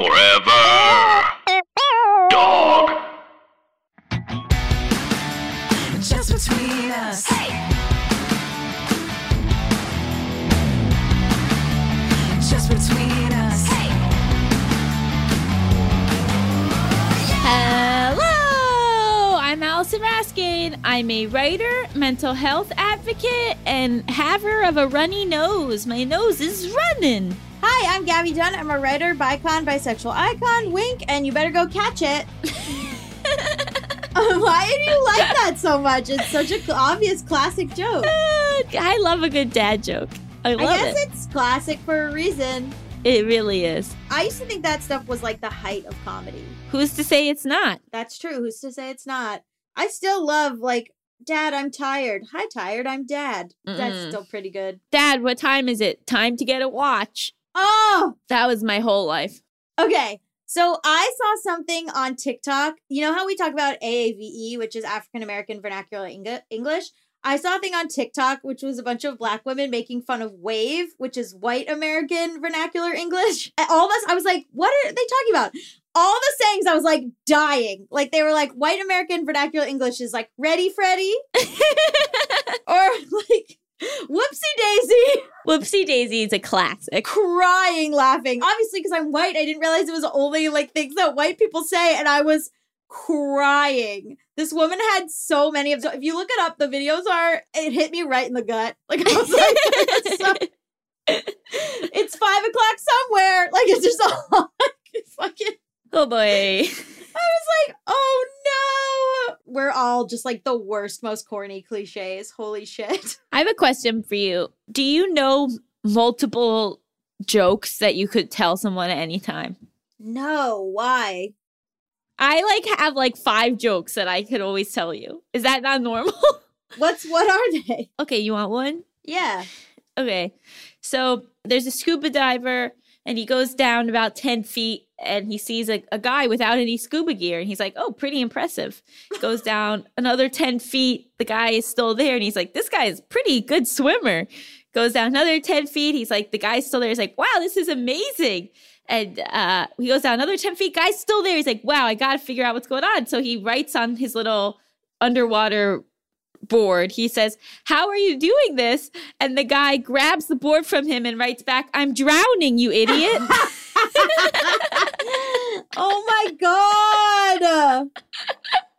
Forever. Dog. Just between us. Just between us. Hello, I'm Allison Raskin. I'm a writer, mental health advocate, and haver of a runny nose. My nose is running. Hi, I'm Gabby Dunn. I'm a writer, bicon, bisexual icon, wink, and you better go catch it. Why do you like that so much? It's such an obvious classic joke. I love a good dad joke. I I love guess it. it's classic for a reason. It really is. I used to think that stuff was like the height of comedy. Who's to say it's not? That's true. Who's to say it's not? I still love like, Dad, I'm tired. Hi, tired. I'm Dad. That's Mm-mm. still pretty good. Dad, what time is it? Time to get a watch. Oh, That was my whole life. Okay. So I saw something on TikTok. You know how we talk about AAVE, which is African American Vernacular Eng- English? I saw a thing on TikTok, which was a bunch of black women making fun of WAVE, which is White American Vernacular English. All of us, I was like, what are they talking about? All the sayings, I was like dying. Like they were like, White American Vernacular English is like, ready, Freddy? or like, whoopsie daisy. Whoopsie Daisy is a classic. crying laughing. Obviously, because I'm white, I didn't realize it was only like things that white people say, and I was crying. This woman had so many of. So if you look it up, the videos are. It hit me right in the gut. Like I was like, it's, so- it's five o'clock somewhere. Like it's just all like, fucking. Oh boy. I was like, oh no. We're all just like the worst, most corny cliches. Holy shit. I have a question for you. Do you know multiple jokes that you could tell someone at any time? No, why? I like have like five jokes that I could always tell you. Is that not normal? What's what are they? okay, you want one? Yeah. Okay. So there's a scuba diver and he goes down about 10 feet and he sees a, a guy without any scuba gear and he's like, oh, pretty impressive. Goes down another 10 feet. The guy is still there and he's like, this guy is pretty good swimmer. Goes down another 10 feet. He's like, the guy's still there. He's like, wow, this is amazing. And uh, he goes down another 10 feet. Guy's still there. He's like, wow, I got to figure out what's going on. So he writes on his little underwater board. He says, How are you doing this? And the guy grabs the board from him and writes back, I'm drowning, you idiot. oh my god.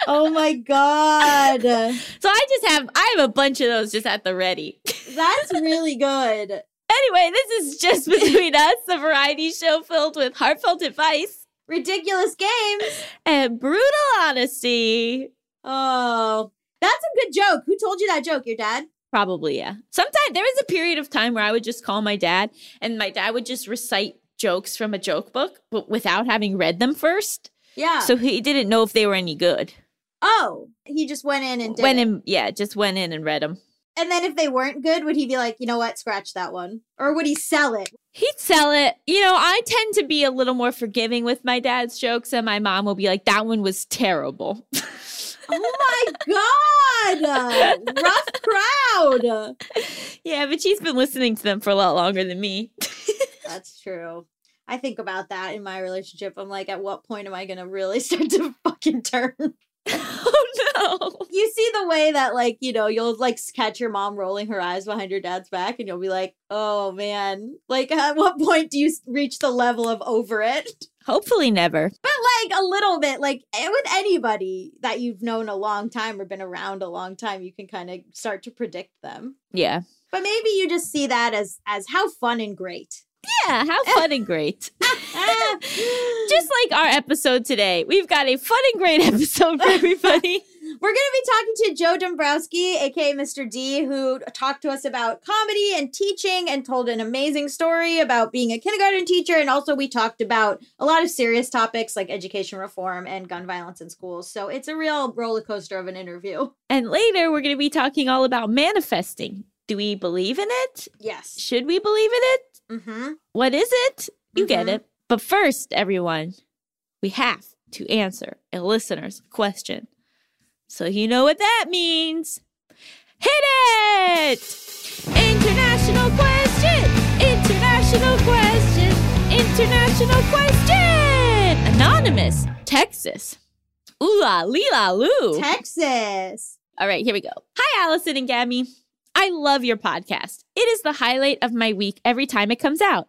Oh my god. so I just have I have a bunch of those just at the ready. That's really good. anyway, this is just between us, a variety show filled with heartfelt advice Ridiculous games. and brutal honesty. Oh, that's a good joke. Who told you that joke? Your dad? Probably, yeah. Sometimes there was a period of time where I would just call my dad and my dad would just recite jokes from a joke book but without having read them first. Yeah. So he didn't know if they were any good. oh, he just went in and did went it. in, yeah, just went in and read them. And then if they weren't good, would he be like, you know what, scratch that one? Or would he sell it? He'd sell it. You know, I tend to be a little more forgiving with my dad's jokes, and my mom will be like, that one was terrible. Oh my god! Rough crowd. yeah, but she's been listening to them for a lot longer than me. That's true. I think about that in my relationship. I'm like, at what point am I gonna really start to fucking turn? oh no. You see the way that, like, you know, you'll like catch your mom rolling her eyes behind your dad's back, and you'll be like, oh man. Like, at what point do you reach the level of over it? Hopefully never. But like a little bit, like eh, with anybody that you've known a long time or been around a long time, you can kind of start to predict them. Yeah. But maybe you just see that as as how fun and great. Yeah, how fun and great. Just like our episode today, we've got a fun and great episode for everybody. We're going to be talking to Joe Dombrowski, aka Mr. D, who talked to us about comedy and teaching and told an amazing story about being a kindergarten teacher. And also, we talked about a lot of serious topics like education reform and gun violence in schools. So it's a real roller coaster of an interview. and later, we're going to be talking all about manifesting. Do we believe in it? Yes. Should we believe in it? Mm-hmm. What is it? You get Mhm. it. But first, everyone, we have to answer a listener's question. So you know what that means. Hit it! International question! International question! International question! Anonymous, Texas. Ooh la lee la loo. Texas. All right, here we go. Hi, Allison and Gabby. I love your podcast. It is the highlight of my week every time it comes out.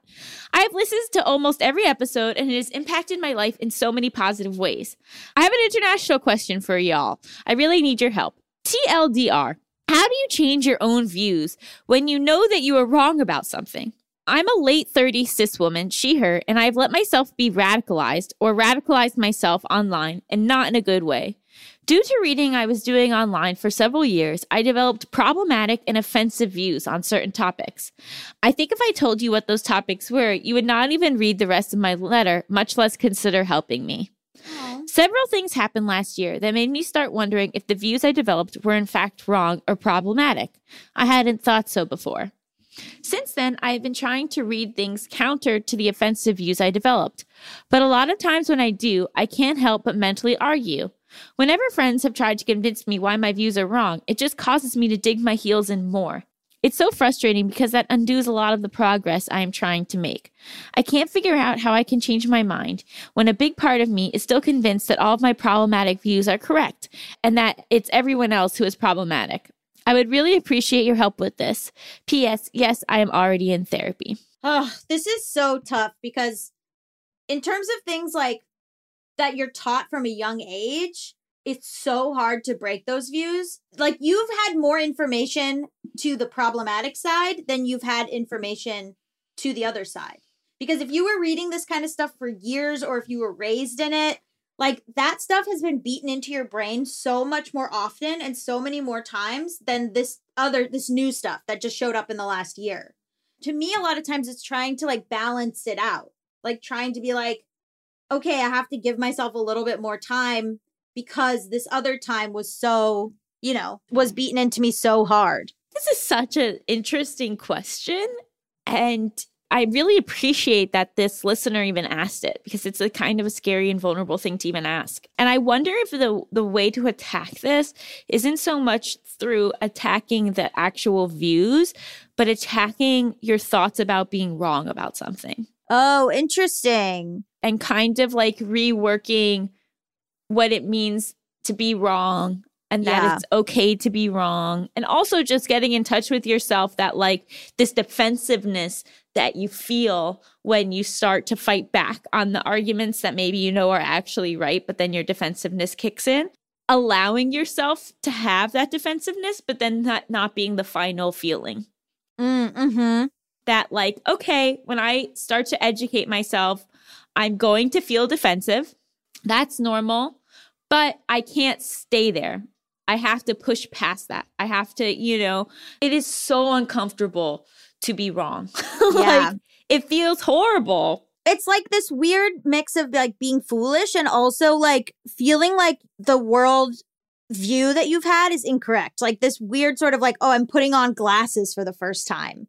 I have listened to almost every episode and it has impacted my life in so many positive ways. I have an international question for y'all. I really need your help. TLDR. How do you change your own views when you know that you are wrong about something? I'm a late 30s cis woman, she, her, and I've let myself be radicalized or radicalized myself online and not in a good way. Due to reading I was doing online for several years, I developed problematic and offensive views on certain topics. I think if I told you what those topics were, you would not even read the rest of my letter, much less consider helping me. Several things happened last year that made me start wondering if the views I developed were in fact wrong or problematic. I hadn't thought so before. Since then, I have been trying to read things counter to the offensive views I developed. But a lot of times when I do, I can't help but mentally argue. Whenever friends have tried to convince me why my views are wrong, it just causes me to dig my heels in more. It's so frustrating because that undoes a lot of the progress I am trying to make. I can't figure out how I can change my mind when a big part of me is still convinced that all of my problematic views are correct and that it's everyone else who is problematic. I would really appreciate your help with this. P.S. Yes, I am already in therapy. Oh, this is so tough because in terms of things like that you're taught from a young age, it's so hard to break those views. Like you've had more information to the problematic side than you've had information to the other side. Because if you were reading this kind of stuff for years or if you were raised in it, like that stuff has been beaten into your brain so much more often and so many more times than this other this new stuff that just showed up in the last year. To me a lot of times it's trying to like balance it out. Like trying to be like okay, I have to give myself a little bit more time because this other time was so, you know, was beaten into me so hard. This is such an interesting question. And I really appreciate that this listener even asked it because it's a kind of a scary and vulnerable thing to even ask. And I wonder if the the way to attack this isn't so much through attacking the actual views, but attacking your thoughts about being wrong about something Oh, interesting. And kind of like reworking what it means to be wrong and that Yeah. it's okay to be wrong and also just getting in touch with yourself that like this defensiveness that you feel when you start to fight back on the arguments that maybe you know are actually right but then your defensiveness kicks in allowing yourself to have that defensiveness but then not not being the final feeling Mm, mm-hmm. that like okay when i start to educate myself i'm going to feel defensive that's normal but i can't stay there i have to push past that i have to you know it is so uncomfortable to be wrong Yeah. like it feels horrible It's like this weird mix of like being foolish and also like feeling like the world view that you've had is incorrect. Like this weird sort of like, oh, I'm putting on glasses for the first time.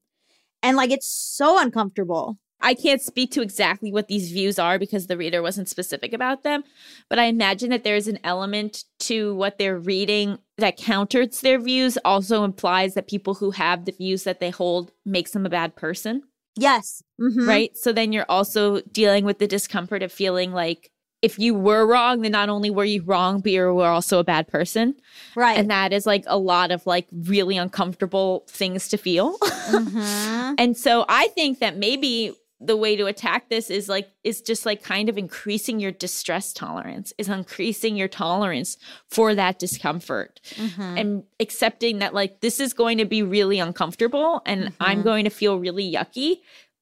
And like it's so uncomfortable. I can't speak to exactly what these views are because the reader wasn't specific about them, but I imagine that there's an element to what they're reading that counters their views, also implies that people who have the views that they hold makes them a bad person, Yes. Mhm. right? So then you're also dealing with the discomfort of feeling like if you were wrong, then not only were you wrong, but you were also a bad person. Right. And that is like a lot of like really uncomfortable things to feel. Mhm. And so I think that maybe the way to attack this is like is just like kind of increasing your distress tolerance, is increasing your tolerance for that discomfort Mhm. and accepting that like this is going to be really uncomfortable and I'm Mhm. going to feel really yucky.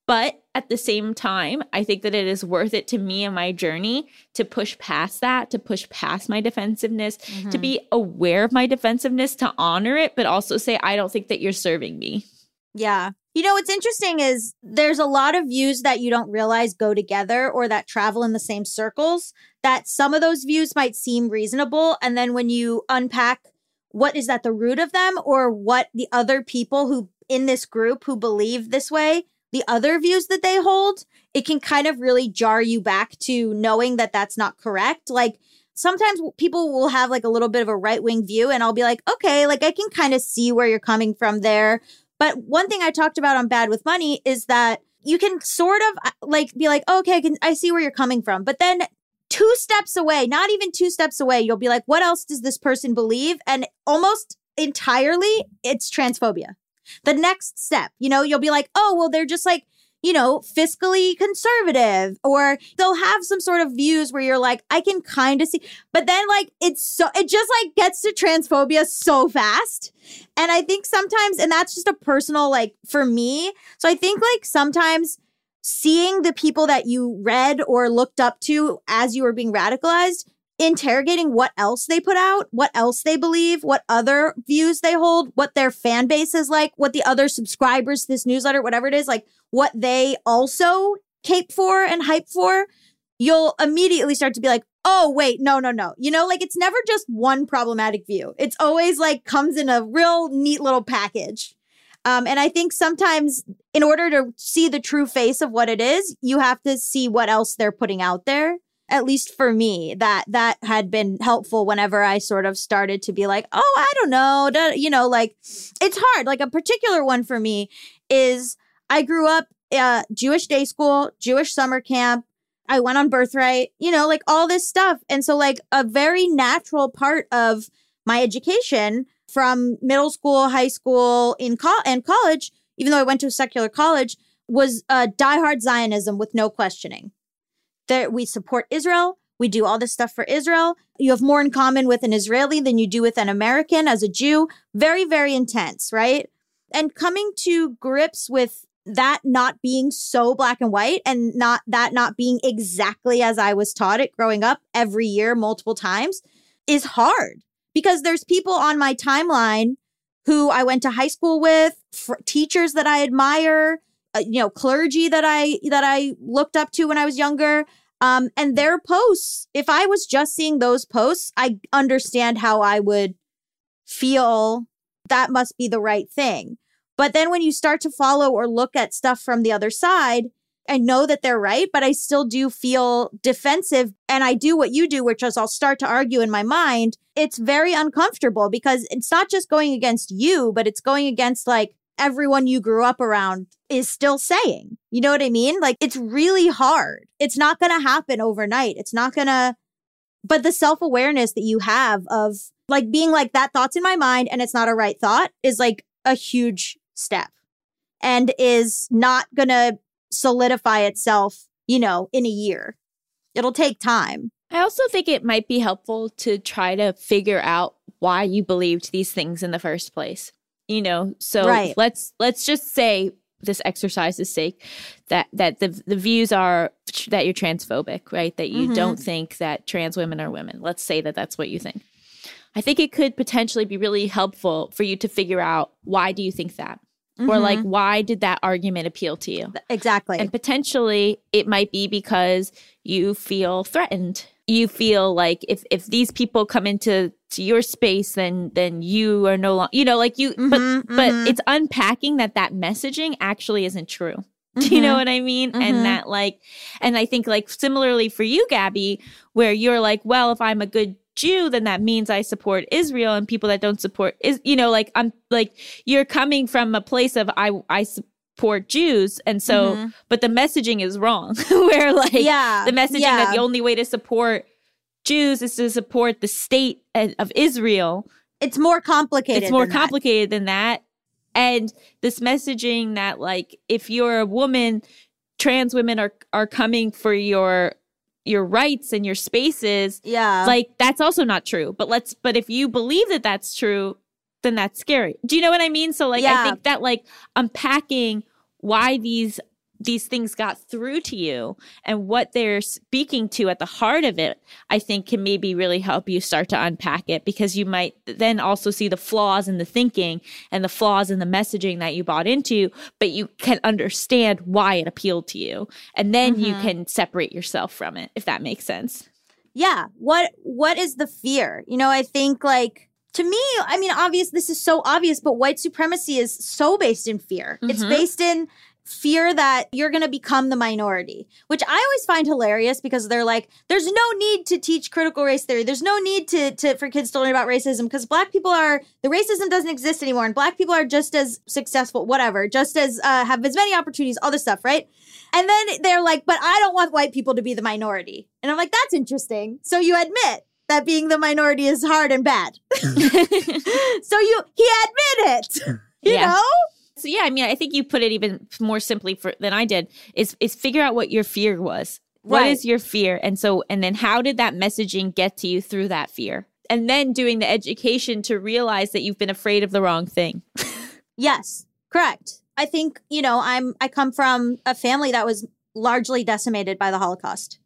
But at the same time, I think that it is worth it to me and my journey to push past that, to push past my defensiveness, to Mhm. be aware of my defensiveness, to honor it, but also say, I don't think that you're serving me. Yeah. You know, what's interesting is there's a lot of views that you don't realize go together or that travel in the same circles, that some of those views might seem reasonable. And then when you unpack what is at the root of them or what the other people who in this group who believe this way, the other views that they hold, it can kind of really jar you back to knowing that that's not correct. Like, sometimes people will have like a little bit of a right wing view, and I'll be like, okay, like I can kind of see where you're coming from there. But one thing I talked about on Bad with Money is that you can sort of uh, like be like, okay, I can I see where you're coming from. But then two steps away, not even two steps away, you'll be like, what else does this person believe? And almost entirely, it's transphobia. The next step, you know, you'll be like, oh, well, they're just like, you know, fiscally conservative, or they'll have some sort of views where you're like, I can kind of see, but then like it's so, it just like gets to transphobia so fast. And I think sometimes, and that's just a personal, like for me. So I think like sometimes seeing the people that you read or looked up to as you were being radicalized, interrogating what else they put out, what else they believe, what other views they hold, what their fan base is like, what the other subscribers this newsletter, whatever it is, like what they also cape for and hype for, you'll immediately start to be like, oh, wait, no, no, no. You know, like it's never just one problematic view. It's always like comes in a real neat little package. Um, and I think sometimes, in order to see the true face of what it is, you have to see what else they're putting out there. At least for me, that that had been helpful whenever I sort of started to be like, oh, I don't know, you know, like it's hard. Like a particular one for me is I grew up uh, Jewish day school, Jewish summer camp. I went on birthright, you know, like all this stuff. And so, like, a very natural part of my education from middle school, high school, in co- and college, even though I went to a secular college, was uh, diehard Zionism with no questioning. That we support Israel. We do all this stuff for Israel. You have more in common with an Israeli than you do with an American as a Jew. Very, very intense, right? And coming to grips with that not being so black and white and not that not being exactly as I was taught it growing up every year, multiple times is hard because there's people on my timeline who I went to high school with, teachers that I admire, uh, you know, clergy that I that I looked up to when I was younger. Um, and their posts, if I was just seeing those posts, I understand how I would feel that must be the right thing. But then when you start to follow or look at stuff from the other side, I know that they're right, but I still do feel defensive. And I do what you do, which is I'll start to argue in my mind. It's very uncomfortable because it's not just going against you, but it's going against like everyone you grew up around is still saying. You know what I mean? Like it's really hard. It's not going to happen overnight. It's not going to, but the self awareness that you have of like being like that thought's in my mind and it's not a right thought is like a huge step and is not going to solidify itself, you know, in a year. It'll take time. I also think it might be helpful to try to figure out why you believed these things in the first place. You know, so Right. let's let's just say this exercise's sake that that the the views are that you're transphobic, right? That you Mhm. don't think that trans women are women. Let's say that that's what you think. I think it could potentially be really helpful for you to figure out why do you think that? Or Mhm. like why did that argument appeal to you? exactly. And potentially it might be because you feel threatened. You feel like if if these people come into to your space then then you are no longer you know like you Mhm, but but mhm. it's unpacking that that messaging actually isn't true. Do you know Mhm. what I mean? Mhm. And that like and I think like similarly for you Gabby where you're like well if I'm a good Jew then that means I support Israel and people that don't support is you know like I'm like you're coming from a place of I I support Jews and so Mhm. but the messaging is wrong where like yeah, the messaging yeah. that the only way to support Jews is to support the state of of Israel. it's more complicated. It's more than that. complicated than that. And this messaging that like if you're a woman, trans women are are coming for your your rights and your spaces, Yeah, like that's also not true. But let's but if you believe that that's true, then that's scary. Do you know what I mean? So like I think that like unpacking why these these things got through to you and what they're speaking to at the heart of it, I think can maybe really help you start to unpack it because you might then also see the flaws in the thinking and the flaws in the messaging that you bought into, but you can understand why it appealed to you. And then you Mhm. can separate yourself from it, if that makes sense. yeah. What what is the fear? You know, I think like to me, I mean, obvious. This is so obvious, but white supremacy is so based in fear. It's Mhm. based in fear that you're going to become the minority, which I always find hilarious because they're like, there's no need to teach critical race theory. There's no need to, to for kids to learn about racism because black people are the racism doesn't exist anymore, and black people are just as successful, whatever, just as uh, have as many opportunities, all this stuff, right? And then they're like, but I don't want white people to be the minority. And I'm like, that's interesting. So you admit that being the minority is hard and bad. so you he admit it. You Yeah. know? So yeah, I mean, I think you put it even more simply for than I did. Is is figure out what your fear was. What Right. is your fear? And so and then how did that messaging get to you through that fear? And then doing the education to realize that you've been afraid of the wrong thing. Yes, correct. I think, you know, I'm I come from a family that was largely decimated by the Holocaust.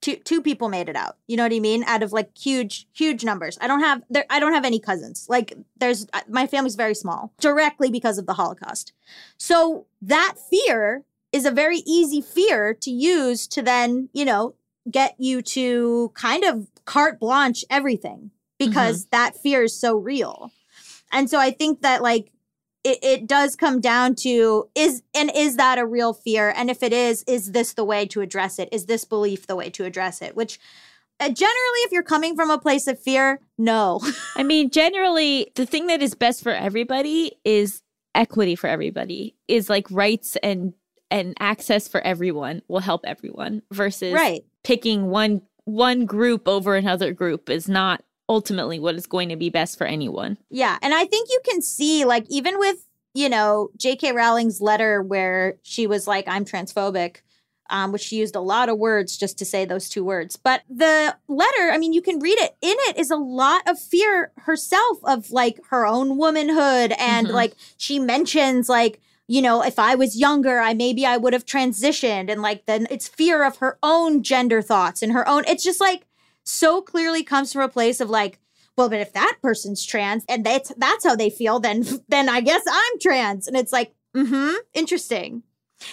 Two two people made it out. You know what I mean? Out of like huge huge numbers. I don't have there I don't have any cousins. Like there's my family's very small directly because of the Holocaust. So that fear is a very easy fear to use to then, you know, get you to kind of carte blanche everything because mm-hmm. that fear is so real. And so I think that like it, it does come down to is and is that a real fear? And if it is is this the way to address it? Is this belief the way to address it? Which uh, generally if you're coming from a place of fear no. I mean, generally, the thing that is best for everybody is equity for everybody. Is like rights and and access for everyone will help everyone versus right. picking one one group over another group is not ultimately what is going to be best for anyone. yeah and i think you can see like even with you know jk rowling's letter where she was like i'm transphobic um, which she used a lot of words just to say those two words. But the letter, I mean, you can read it. In it is a lot of fear herself of like her own womanhood. And Mhm. like she mentions, like, you know, if I was younger, I maybe I would have transitioned. And like, then it's fear of her own gender thoughts and her own. It's just like so clearly comes from a place of like, well, but if that person's trans and that's that's how they feel, then then I guess I'm trans. And it's like, mm-hmm, interesting.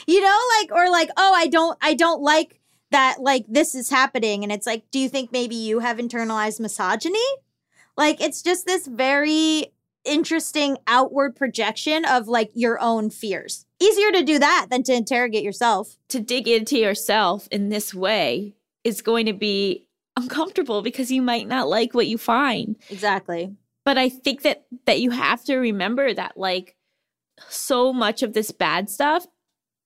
You know like or like oh i don't i don't like that like this is happening. And it's like do you think maybe you have internalized misogyny? Like it's just this very interesting outward projection of like your own fears. Easier to do that than to interrogate yourself. To dig into yourself in this way is going to be uncomfortable because you might not like what you find. exactly But I think that that you have to remember that like so much of this bad stuff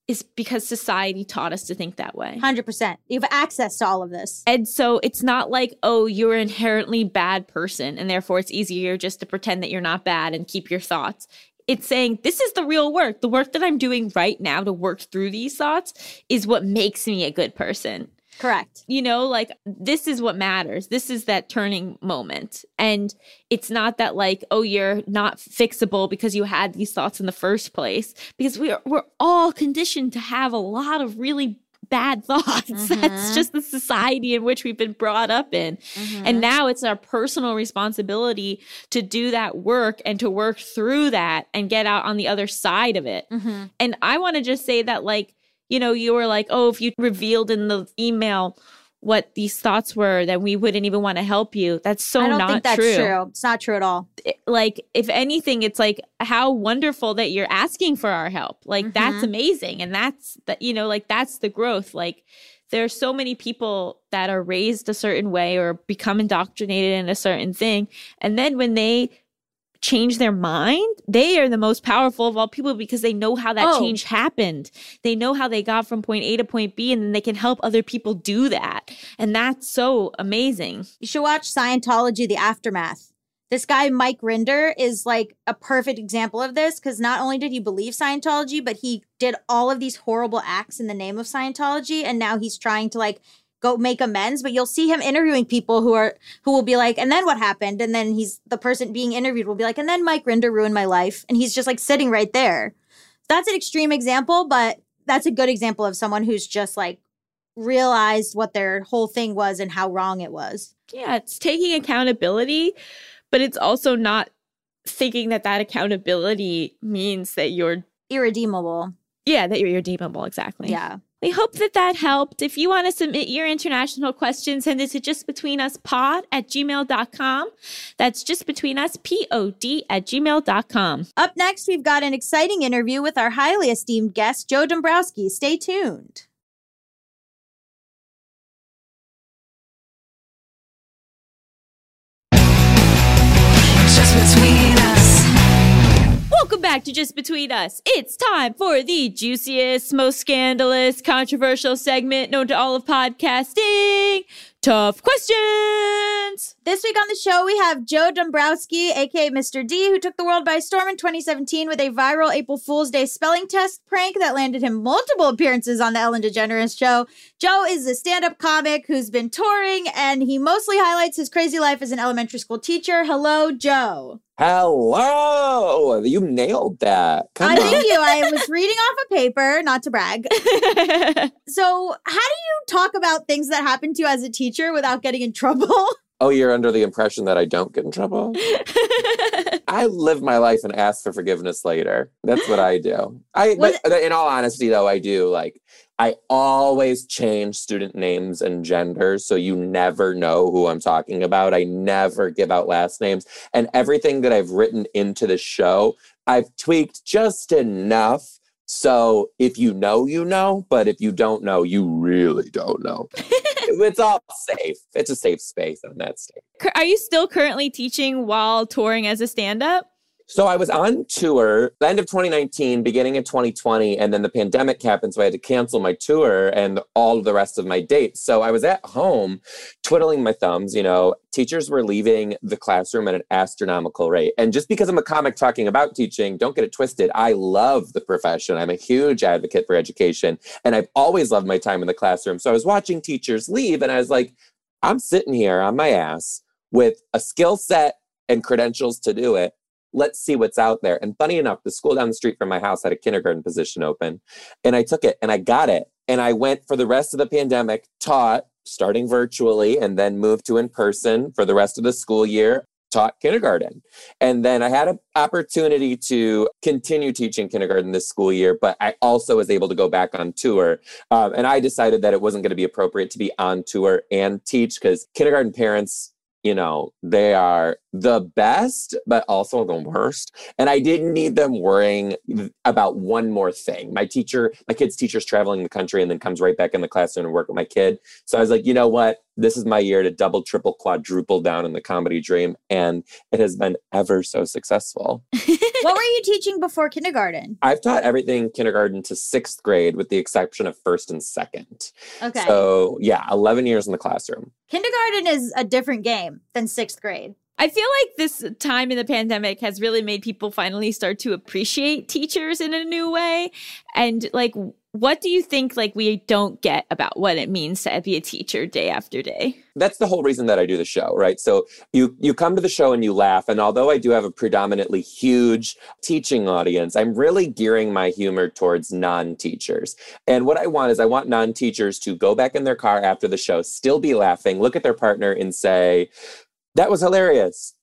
is because society taught us to think that way. 100% you have access to all of this And so it's not like, oh, you're an inherently bad person, and therefore it's easier just to pretend that you're not bad and keep your thoughts. It's saying, this is the real work. The work that I'm doing right now to work through these thoughts is what makes me a good person. Correct You know, like this is what matters. This is that turning moment. And it's not that like, oh, you're not fixable because you had these thoughts in the first place. Because we are we're all conditioned to have a lot of really bad thoughts. That's Mhm. just the society in which we've been brought up in. And now it's our personal responsibility to do that work and to work through that and get out on the other side of it. mm-hmm. And I want to just say that, like, you know, you were like, oh, if you revealed in the email what these thoughts were, then we wouldn't even want to help you. That's so i don't not think that's true. true. it's not true at all It- Like, if anything, it's like how wonderful that you're asking for our help. Like, that's Mhm. amazing. And that's that, you know, like that's the growth. Like, there are so many people that are raised a certain way or become indoctrinated in a certain thing. And then when they change their mind, they are the most powerful of all people because they know how that Oh. change happened. They know how they got from point A to point B and then they can help other people do that. And that's so amazing. You should watch Scientology The Aftermath. This guy, Mike Rinder, is like a perfect example of this because not only did he believe Scientology, but he did all of these horrible acts in the name of Scientology. And now he's trying to like go make amends. But you'll see him interviewing people who are who will be like, and then what happened? And then he's the person being interviewed will be like, and then Mike Rinder ruined my life. And he's just like sitting right there. That's an extreme example, but that's a good example of someone who's just like realized what their whole thing was and how wrong it was. Yeah, it's taking accountability, but it's also not thinking that that accountability means that you're Irredeemable. yeah, that you're irredeemable exactly. Yeah. We hope that that helped. If you want to submit your international questions, send it to justbetweenuspod at gmail.com. That's justbetweenuspod at gmail.com. Up next, we've got an exciting interview with our highly esteemed guest, Joe Dombrowski. Stay tuned. Welcome back to Just Between Us. It's time for the juiciest, most scandalous, controversial segment known to all of podcasting. Tough questions. This week on the show, we have Joe Dombrowski, aka Mr. D, who took the world by storm in 2017 with a viral April Fool's Day spelling test prank that landed him multiple appearances on the Ellen DeGeneres show. Joe is a stand up comic who's been touring, and he mostly highlights his crazy life as an elementary school teacher. Hello, Joe. Hello, you nailed that. Come I on. thank you. I was reading off a paper, not to brag. So, how do you talk about things that happen to you as a teacher without getting in trouble? Oh, you're under the impression that I don't get in trouble? I live my life and ask for forgiveness later. That's what I do. I, but in all honesty, though, I do like. I always change student names and genders, so you never know who I'm talking about. I never give out last names, and everything that I've written into the show, I've tweaked just enough. So if you know, you know, but if you don't know, you really don't know. it's all safe. It's a safe space on that stage. Are you still currently teaching while touring as a stand up? So I was on tour the end of 2019, beginning of 2020, and then the pandemic happened, so I had to cancel my tour and all the rest of my dates. So I was at home twiddling my thumbs. You know, teachers were leaving the classroom at an astronomical rate. And just because I'm a comic talking about teaching, don't get it twisted. I love the profession. I'm a huge advocate for education, and I've always loved my time in the classroom. So I was watching teachers leave, and I was like, I'm sitting here on my ass with a skill set and credentials to do it let's see what's out there. And funny enough, the school down the street from my house had a kindergarten position open. And I took it and I got it. And I went for the rest of the pandemic, taught starting virtually, and then moved to in person for the rest of the school year. Taught kindergarten. And then I had an opportunity to continue teaching kindergarten this school year, but I also was able to go back on tour. Um, and I decided that it wasn't going to be appropriate to be on tour and teach because kindergarten parents you know, they are the best, but also the worst. And I didn't need them worrying about one more thing. My teacher, my kid's teacher's traveling the country and then comes right back in the classroom and work with my kid. So I was like, you know what? This is my year to double, triple, quadruple down in the comedy dream. And it has been ever so successful. what were you teaching before kindergarten? I've taught everything kindergarten to sixth grade with the exception of first and second. Okay. So yeah, 11 years in the classroom. kindergarten is a different game than sixth grade. I feel like this time in the pandemic has really made people finally start to appreciate teachers in a new way. And like, what do you think like we don't get about what it means to be a teacher day after day? that's the whole reason that I do the show, right? So you you come to the show and you laugh, and although I do have a predominantly huge teaching audience, I'm really gearing my humor towards non-teachers. And what I want is I want non-teachers to go back in their car after the show, still be laughing, look at their partner and say, "That was hilarious."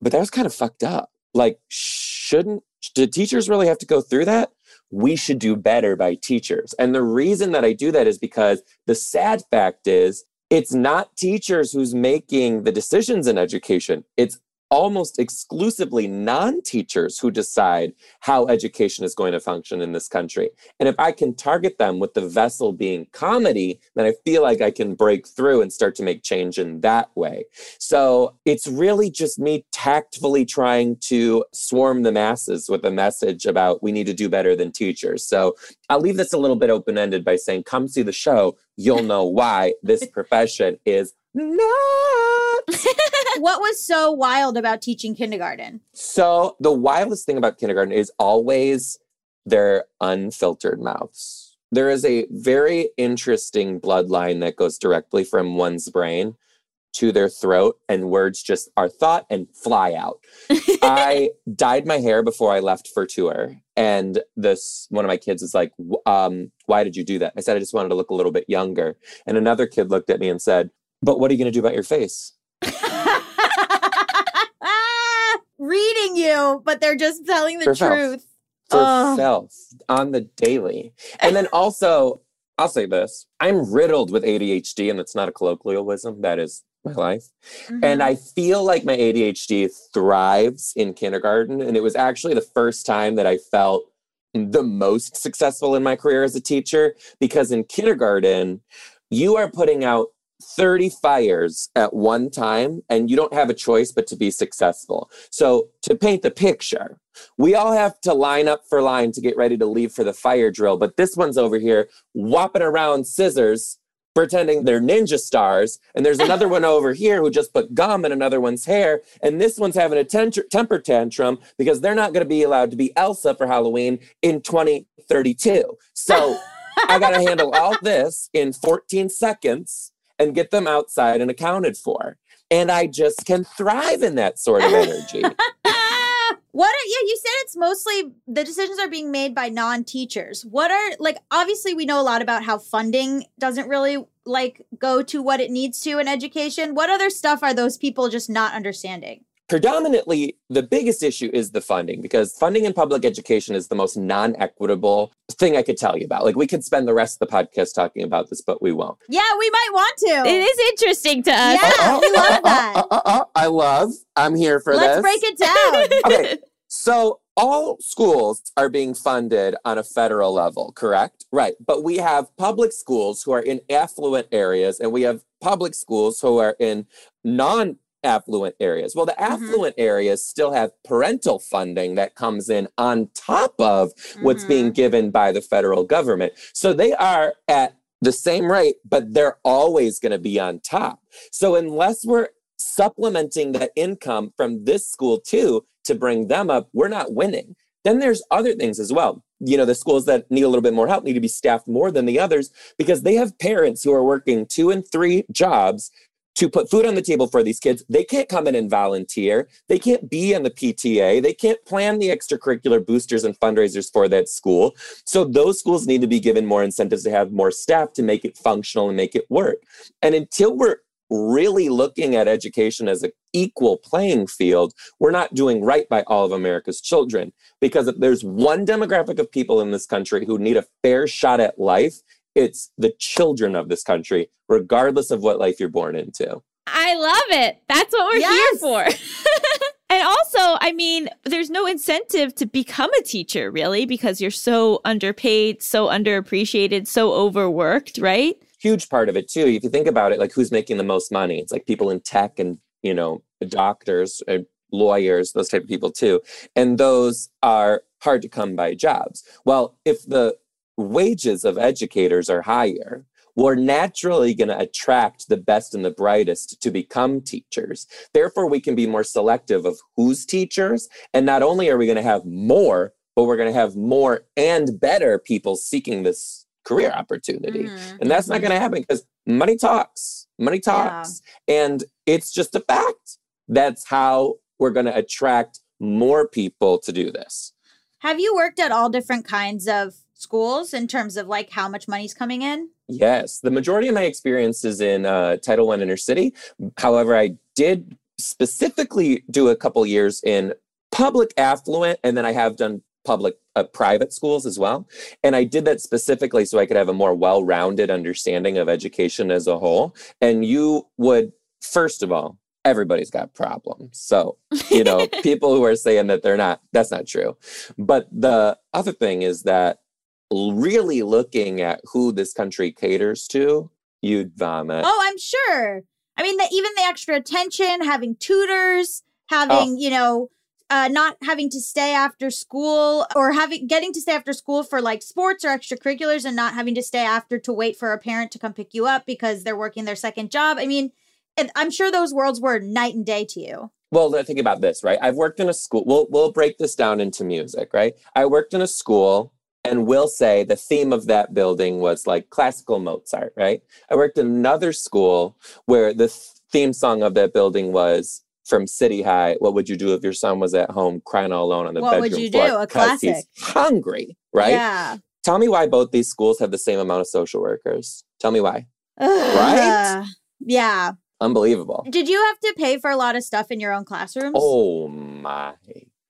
But that was kind of fucked up. Like shouldn't did teachers really have to go through that? We should do better by teachers. And the reason that I do that is because the sad fact is it's not teachers who's making the decisions in education. It's almost exclusively non teachers who decide how education is going to function in this country. And if I can target them with the vessel being comedy, then I feel like I can break through and start to make change in that way. So it's really just me tactfully trying to swarm the masses with a message about we need to do better than teachers. So I'll leave this a little bit open ended by saying, come see the show. You'll know why this profession is nuts. what was so wild about teaching kindergarten? So the wildest thing about kindergarten is always their unfiltered mouths. There is a very interesting bloodline that goes directly from one's brain to their throat, and words just are thought and fly out. I dyed my hair before I left for tour, and this one of my kids is like, um, "Why did you do that?" I said, "I just wanted to look a little bit younger." And another kid looked at me and said, "But what are you going to do about your face?" Reading you, but they're just telling the truth. for Ugh. self on the daily. And then also, I'll say this I'm riddled with ADHD, and it's not a colloquialism, that is my life. Mm-hmm. And I feel like my ADHD thrives in kindergarten. And it was actually the first time that I felt the most successful in my career as a teacher because in kindergarten, you are putting out 30 fires at one time and you don't have a choice but to be successful. So, to paint the picture, we all have to line up for line to get ready to leave for the fire drill, but this one's over here whopping around scissors pretending they're ninja stars and there's another one over here who just put gum in another one's hair and this one's having a ten- temper tantrum because they're not going to be allowed to be Elsa for Halloween in 2032. So, I got to handle all this in 14 seconds and get them outside and accounted for. And I just can thrive in that sort of energy. what are yeah, you said it's mostly the decisions are being made by non-teachers. What are like obviously we know a lot about how funding doesn't really like go to what it needs to in education. What other stuff are those people just not understanding? Predominantly the biggest issue is the funding because funding in public education is the most non-equitable thing i could tell you about like we could spend the rest of the podcast talking about this but we won't Yeah, we might want to. It is interesting to us. Yeah, we love that. I love i'm here for Let's this break it down. okay so all schools are being funded on a federal level correct right but we have public schools who are in affluent areas and we have public schools who are in non affluent areas well the Mhm. affluent areas still have parental funding that comes in on top of what's Mm-hmm. being given by the federal government so they are at the same rate but they're always going to be on top so unless we're supplementing that income from this school too to bring them up, we're not winning. Then there's other things as well. You know, the schools that need a little bit more help need to be staffed more than the others because they have parents who are working two and three jobs to put food on the table for these kids. They can't come in and volunteer. They can't be in the PTA. They can't plan the extracurricular boosters and fundraisers for that school. So those schools need to be given more incentives to have more staff to make it functional and make it work. And until we're really looking at education as an equal playing field, we're not doing right by all of America's children. Because if there's one demographic of people in this country who need a fair shot at life, it's the children of this country, regardless of what life you're born into. I love it. That's what we're Yes. here for. and also, I mean, there's no incentive to become a teacher, really, because you're so underpaid, so underappreciated, so overworked, right? Huge part of it, too. If you think about it, like who's making the most money? It's like people in tech and, you know, doctors, uh, lawyers, those type of people, too. And those are hard to come by jobs. Well, if the wages of educators are higher, we're naturally going to attract the best and the brightest to become teachers. Therefore, we can be more selective of who's teachers. And not only are we going to have more, but we're going to have more and better people seeking this career opportunity. Mhm. And that's not going to happen because money talks. Money talks. And it's just a fact. That's how we're going to attract more people to do this. Have you worked at all different kinds of schools in terms of like how much money's coming in? Yes, the majority of my experience is in uh, Title One inner city. However, I did specifically do a couple years in public affluent, and then I have done public uh, private schools as well. And I did that specifically so I could have a more well-rounded understanding of education as a whole. And you would, first of all, everybody's got problems. So you know, people who are saying that they're not, that's not true. But the other thing is that really looking at who this country caters to, you'd vomit. Oh, I'm sure. I mean, the, even the extra attention, having tutors, having, you know, uh, not having to stay after school or having getting to stay after school for like sports or extracurriculars and not having to stay after to wait for a parent to come pick you up because they're working their second job. I mean, I'm sure those worlds were night and day to you. Well, think about this, right? I've worked in a school. We'll we'll break this down into music, right? I worked in a school, and we'll say the theme of that building was like classical Mozart, right? I worked in another school where the theme song of that building was from City High. What would you do if your son was at home crying all alone on the What would bedroom you floor? do? A 'Cause he's hungry, right? Yeah. Tell me why both these schools have the same amount of social workers. Tell me why. Ugh. Yeah. Unbelievable. Did you have to pay for a lot of stuff in your own classrooms? Oh my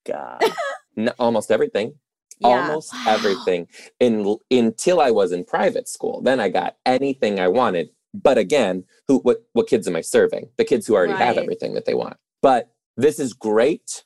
god. Almost everything. Yeah. Almost Wow. everything. In, until I was in private school. Then I got anything I wanted. But again, who what what kids am I serving? The kids who already have everything that they want. But this is great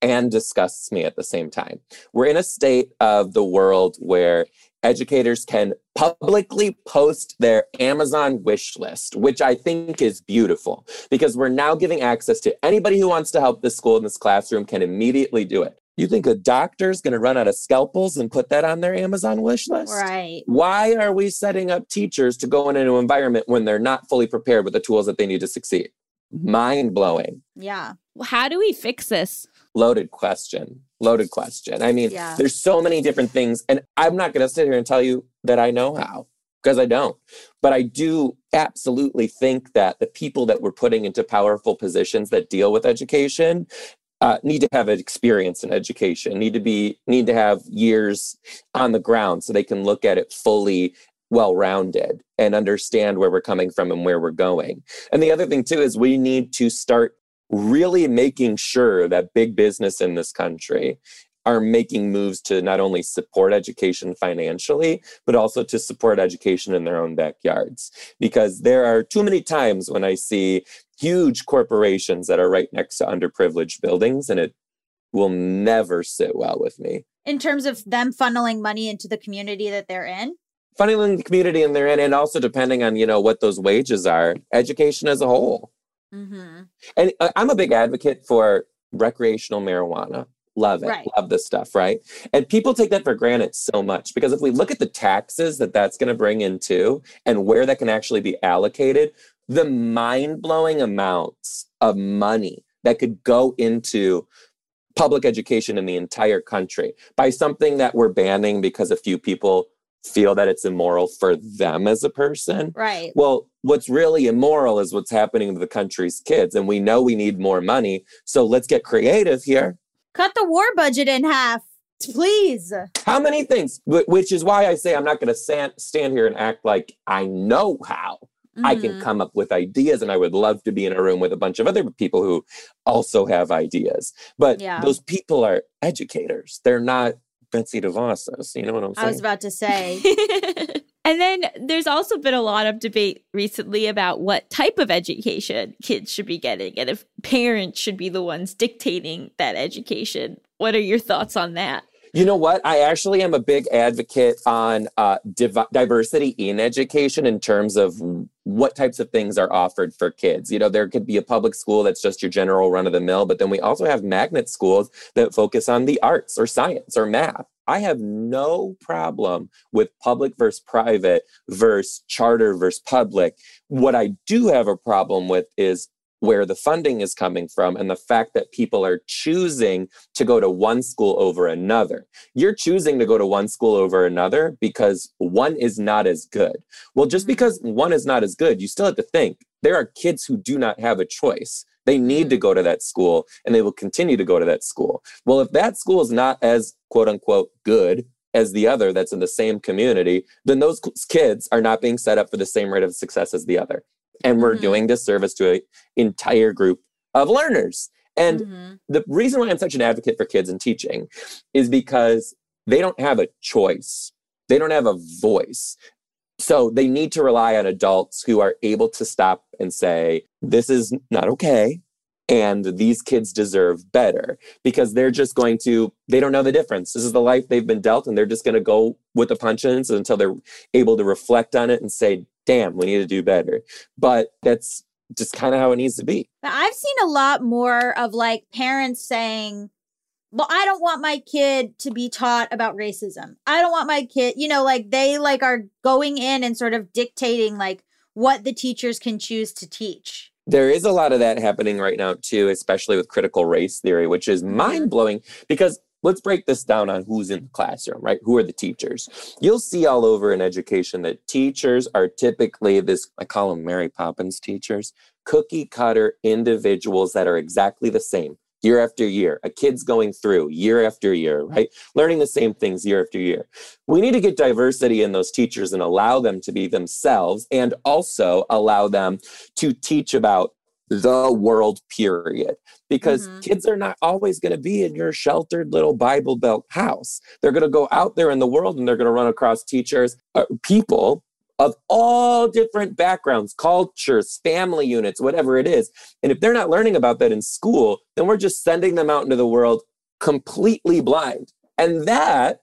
and disgusts me at the same time. We're in a state of the world where educators can publicly post their Amazon wish list, which I think is beautiful because we're now giving access to anybody who wants to help this school in this classroom can immediately do it. You think a doctor's going to run out of scalpels and put that on their Amazon wish list? Right. Why are we setting up teachers to go into an environment when they're not fully prepared with the tools that they need to succeed? Mind blowing. Yeah. How do we fix this? Loaded question. Loaded question. I mean, Yeah. there's so many different things. And I'm not going to sit here and tell you that I know how because I don't. But I do absolutely think that the people that we're putting into powerful positions that deal with education uh, need to have an experience in education, need to be need to have years on the ground so they can look at it fully well-rounded and understand where we're coming from and where we're going. And the other thing too is we need to start really making sure that big business in this country are making moves to not only support education financially, but also to support education in their own backyards. Because there are too many times when I see huge corporations that are right next to underprivileged buildings, and it will never sit well with me. In terms of them funneling money into the community that they're in. Funneling the community in there, and, and also depending on you know what those wages are, education as a whole. Mm-hmm. And uh, I'm a big advocate for recreational marijuana. Love it. Right. Love this stuff, right? And people take that for granted so much because if we look at the taxes that that's going to bring in too and where that can actually be allocated, the mind blowing amounts of money that could go into public education in the entire country by something that we're banning because a few people feel that it's immoral for them as a person. Right. Well, what's really immoral is what's happening to the country's kids. And we know we need more money. So let's get creative here. Cut the war budget in half, please. How many things? Which is why I say I'm not going to stand, stand here and act like I know how. I can Mhm. come up with ideas, and I would love to be in a room with a bunch of other people who also have ideas. But Yeah. those people are educators. They're not Betsy DeVos's. You know what I'm saying? I was about to say. and then there's also been a lot of debate recently about what type of education kids should be getting and if parents should be the ones dictating that education. What are your thoughts on that? You know what? I actually am a big advocate on uh, div- diversity in education in terms of what types of things are offered for kids. You know, there could be a public school that's just your general run of the mill, but then we also have magnet schools that focus on the arts or science or math. I have no problem with public versus private versus charter versus public. What I do have a problem with is where the funding is coming from and the fact that people are choosing to go to one school over another. You're choosing to go to one school over another because one is not as good. Well, just Mhm. because one is not as good, you still have to think there are kids who do not have a choice. They need to go to that school and they will continue to go to that school. Well, if that school is not as quote unquote good as the other that's in the same community, then those kids are not being set up for the same rate of success as the other. And we're Mhm. doing disservice to an entire group of learners. And Mhm. the reason why I'm such an advocate for kids and teaching is because they don't have a choice. They don't have a voice. So they need to rely on adults who are able to stop and say, this is not okay. And these kids deserve better because they're just going to, they don't know the difference. This is the life they've been dealt, and they're just going to go with the punch-ins until they're able to reflect on it and say, damn, we need to do better. But that's just kind of how it needs to be. I've seen a lot more of like parents saying, well, I don't want my kid to be taught about racism. I don't want my kid, you know, like they like are going in and sort of dictating like what the teachers can choose to teach. There is a lot of that happening right now, too, especially with critical race theory, which is Mhm. mind blowing because let's break this down on who's in the classroom, right? Who are the teachers? You'll see all over in education that teachers are typically this, I call them Mary Poppins teachers, cookie cutter individuals that are exactly the same year after year. A kid's going through year after year, right? Learning the same things year after year. We need to get diversity in those teachers and allow them to be themselves and also allow them to teach about the world period because Mhm. kids are not always going to be in your sheltered little bible belt house they're going to go out there in the world and they're going to run across teachers uh, people of all different backgrounds cultures family units whatever it is and if they're not learning about that in school then we're just sending them out into the world completely blind and that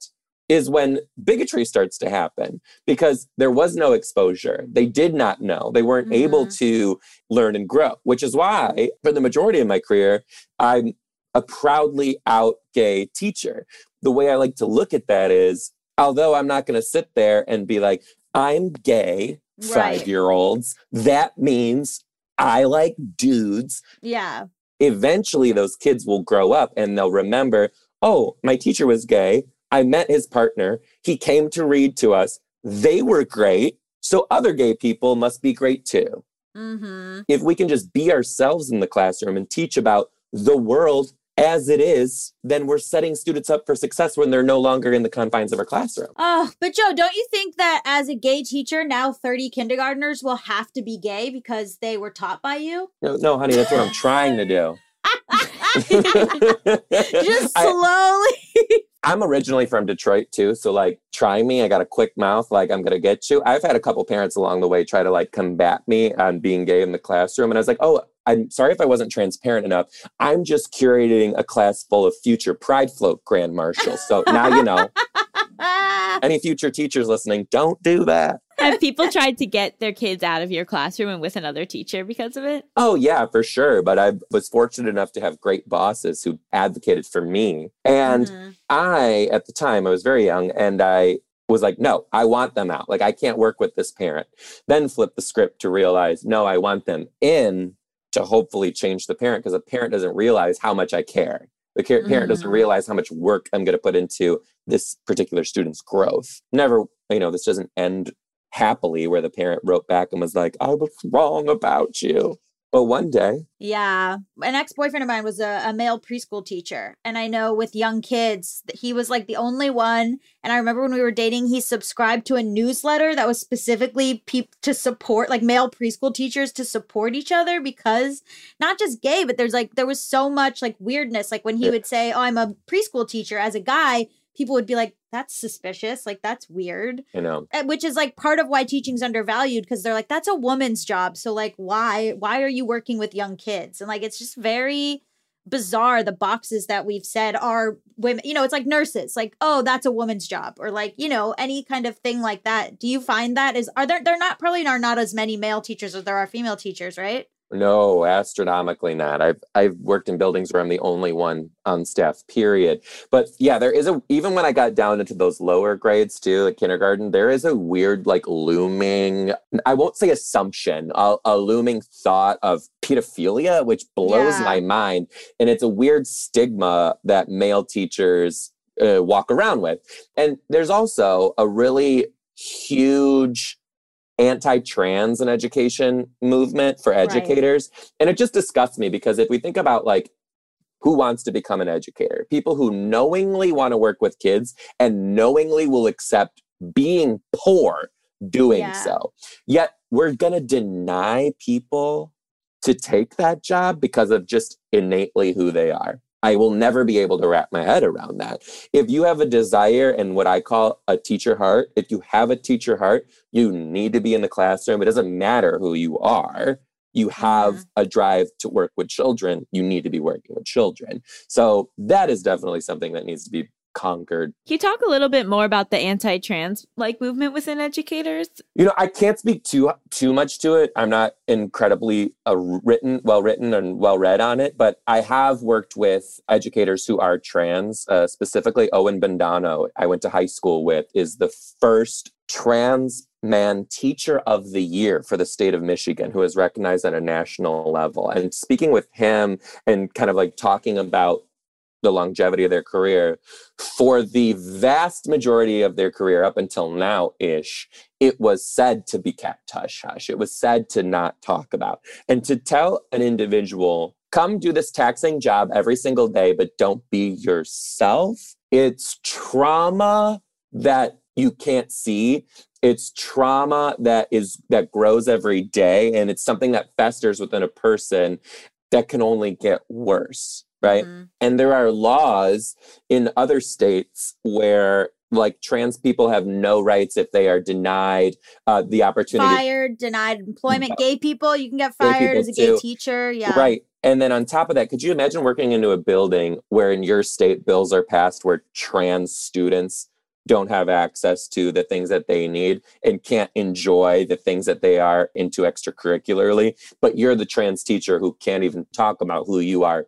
is when bigotry starts to happen because there was no exposure. They did not know. They weren't able Mhm. to learn and grow, which is why, for the majority of my career, I'm a proudly out gay teacher. The way I like to look at that is, although I'm not going to sit there and be like, I'm gay, Right. five year olds, that means I like dudes Yeah. eventually those kids will grow up and they'll remember, oh, my teacher was gay. I met his partner. He came to read to us. They were great. So other gay people must be great too. Mm-hmm. If we can just be ourselves in the classroom and teach about the world as it is, then we're setting students up for success when they're no longer in the confines of our classroom. Oh, but Joe, don't you think that as a gay teacher, now 30 kindergartners will have to be gay because they were taught by you? No, no, honey, that's what I'm trying to do. Just I- slowly. I'm originally from Detroit too, so like try me. I got a quick mouth, like I'm gonna get you. I've had a couple parents along the way try to like combat me on being gay in the classroom, and I was like, oh, I'm sorry if I wasn't transparent enough. I'm just curating a class full of future Pride Float grand marshals. So now you know. Any future teachers listening, don't do that. Have people tried to get their kids out of your classroom and with another teacher because of it? Oh yeah, for sure. But I was fortunate enough to have great bosses who advocated for me, and mm-hmm. I, at the time, I was very young and I was like, no, I want them out. Like, I can't work with this parent. Then flip the script to realize, no, I want them in to hopefully change the parent because the parent doesn't realize how much I care. The parent doesn't Mhm. realize how much work I'm going to put into this particular student's growth. Never, you know, this doesn't end happily where the parent wrote back and was like, I was wrong about you. But one day, Yeah. An ex boyfriend of mine was a, a male preschool teacher. And I know with young kids, he was like the only one. And I remember when we were dating, he subscribed to a newsletter that was specifically peop- to support like male preschool teachers to support each other because not just gay, but there's like, there was so much like weirdness. Like when he would say, Oh, I'm a preschool teacher as a guy, people would be like, That's suspicious. Like, that's weird. You know, uh, which is like part of why teaching's undervalued because they're like that's a woman's job so like why why are you working with young kids? And like it's just very bizarre the boxes that we've said are women you know it's like nurses like oh that's a woman's job or like you know any kind of thing like that. Do you find that is are there there not probably are not as many male teachers as there are female teachers right No, astronomically not. I've I've worked in buildings where I'm the only one on staff. Period. But yeah, there is a even when I got down into those lower grades too, like kindergarten, there is a weird like looming. I won't say assumption, a, a looming thought of pedophilia, which blows Yeah. my mind, and it's a weird stigma that male teachers uh, walk around with. And there's also a really huge anti-trans and education movement for Right. educators and it just disgusts me because if we think about like who wants to become an educator people who knowingly want to work with kids and knowingly will accept being poor doing Yeah. so yet we're going to deny people to take that job because of just innately who they are i will never be able to wrap my head around that if you have a desire and what I call a teacher heart, if you have a teacher heart, you need to be in the classroom. It doesn't matter who you are. You have Mhm. a drive to work with children. You need to be working with children. So that is definitely something that needs to be conquered. Can you talk a little bit more about the anti-trans like movement within educators? You know, I can't speak too too much to it. I'm not incredibly uh, written, well written, and well read on it. But I have worked with educators who are trans. Uh, specifically, Owen Bondono, I went to high school with, is the first trans man teacher of the year for the state of Michigan, who is recognized at a national level. And speaking with him and kind of like talking about the longevity of their career for the vast majority of their career up until now ish it was said to be kept hush hush. It was said to not talk about. And to tell an individual come do this taxing job every single day but don't be yourself it's trauma that you can't see. It's trauma that is that grows every day and it's something that festers within a person that can only get worse right Mhm. and there are laws in other states where like trans people have no rights if they are denied uh, the opportunity fired denied employment gay people you can get fired as a gay too. teacher yeah right and then on top of that could you imagine working into a building where in your state bills are passed where trans students don't have access to the things that they need and can't enjoy the things that they are into extracurricularly. But you're the trans teacher who can't even talk about who you are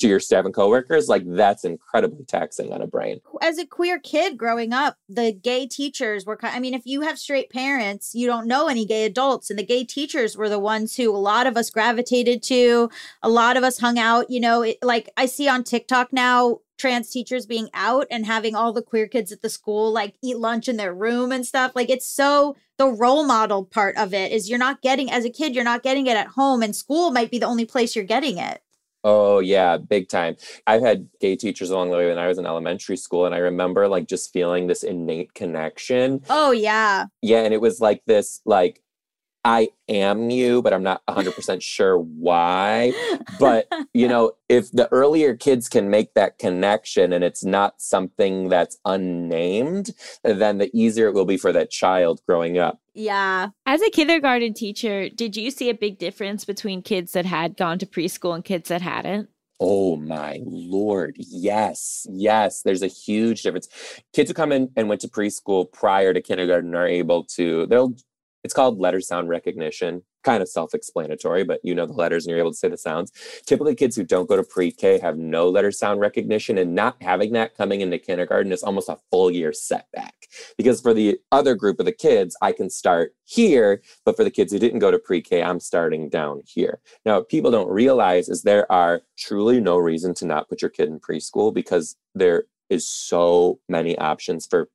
to your staff and coworkers. Like that's incredibly taxing on a brain. as a queer kid growing up, the gay teachers were I mean, if you have straight parents, you don't know any gay adults. And the gay teachers were the ones who a lot of us gravitated to. A lot of us hung out, you know, it, like I see on TikTok now trans teachers being out and having all the queer kids at the school like eat lunch in their room and stuff. Like it's so the role model part of it is you're not getting as a kid, you're not getting it at home and school might be the only place you're getting it. Oh yeah, big time. I've had gay teachers along the way when I was in elementary school, and I remember like just feeling this innate connection. Oh yeah. Yeah, and it was like this, like I am you, but I'm not 100% sure why. But you know, if the earlier kids can make that connection and it's not something that's unnamed, then the easier it will be for that child growing up. yeah. As a kindergarten teacher, did you see a big difference between kids that had gone to preschool and kids that hadn't? Oh my lord. Yes. Yes. There's a huge difference. Kids who come in and went to preschool prior to kindergarten are able to, they'll, it's called letter sound recognition. Kind of self explanatory, but you know the letters and you're able to say the sounds. Typically, kids who don't go to pre K have no letter sound recognition, and not having that coming into kindergarten is almost a full year setback. Because for the other group of the kids, I can start here, but for the kids who didn't go to pre K, I'm starting down here. Now, what people don't realize is there are truly no reason to not put your kid in preschool because there is so many options for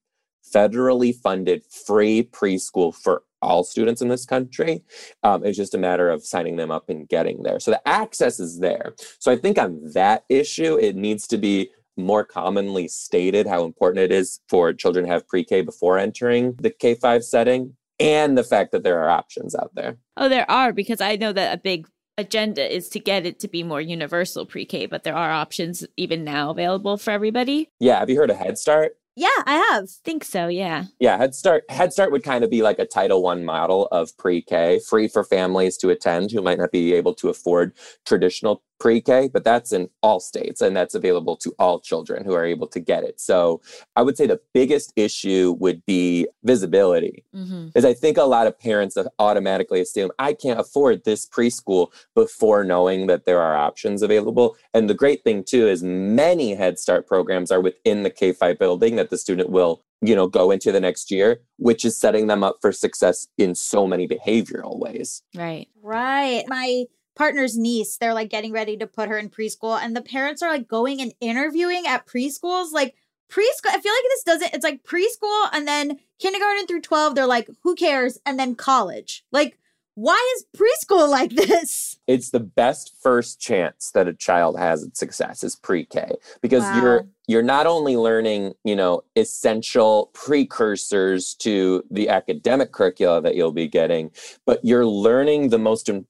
federally funded free preschool for all students in this country. Um, it's just a matter of signing them up and getting there. So the access is there. So I think on that issue, it needs to be more commonly stated how important it is for children to have pre-K before entering the K-5 setting and the fact that there are options out there. Oh, there are because I know that a big agenda is to get it to be more universal pre-K, but there are options even now available for everybody. Yeah, have you heard of Head Start? Yeah, I have. think so, yeah. Yeah, Head Start Head Start would kind of be like a Title One model of pre-K, free for families to attend who might not be able to afford traditional pre-K, but that's in all states and that's available to all children who are able to get it. So I would say the biggest issue would be visibility. hmm Is I think a lot of parents automatically assume I can't afford this preschool before knowing that there are options available. And the great thing too is many Head Start programs are within the K5 building that the student will, you know, go into the next year, which is setting them up for success in so many behavioral ways. Right. Right. My partner's niece, they're like getting ready to put her in preschool, and the parents are like going and interviewing at preschools. Like preschool, I feel like this doesn't, it's like preschool and then kindergarten through 12, they're like, who cares? And then college. Like, why is preschool like this? It's the best first chance that a child has at success is pre-K because Wow. you're you're not only learning, you know, essential precursors to the academic curricula that you'll be getting, but you're learning the most important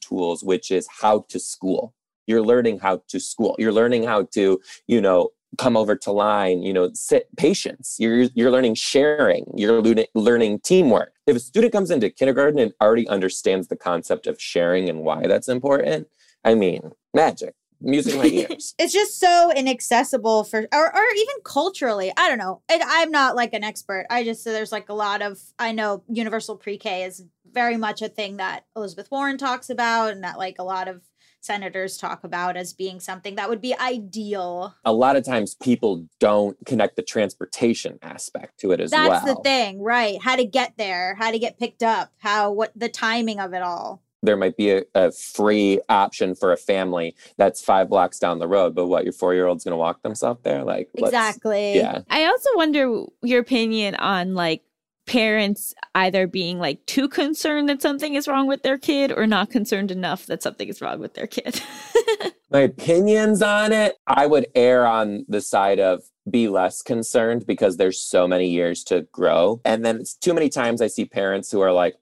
tools, which is how to school. You're learning how to school. You're learning how to, you know, come over to line, you know, sit patience. You're you're learning sharing. You're learning learning teamwork. If a student comes into kindergarten and already understands the concept of sharing and why that's important, I mean, magic. Music in my ears. It's just so inaccessible for, or, or even culturally. I don't know. And I'm not like an expert. I just, there's like a lot of, I know universal pre K is very much a thing that Elizabeth Warren talks about and that like a lot of senators talk about as being something that would be ideal. a lot of times people don't connect the transportation aspect to it as That's well. That's the thing, right? How to get there, how to get picked up, how, what the timing of it all. There might be a, a free option for a family that's five blocks down the road, but what your four year old's going to walk themselves there? Like, Exactly. Yeah. I also wonder your opinion on like parents either being like too concerned that something is wrong with their kid or not concerned enough that something is wrong with their kid. My opinions on it, I would err on the side of be less concerned because there's so many years to grow. And then it's too many times I see parents who are like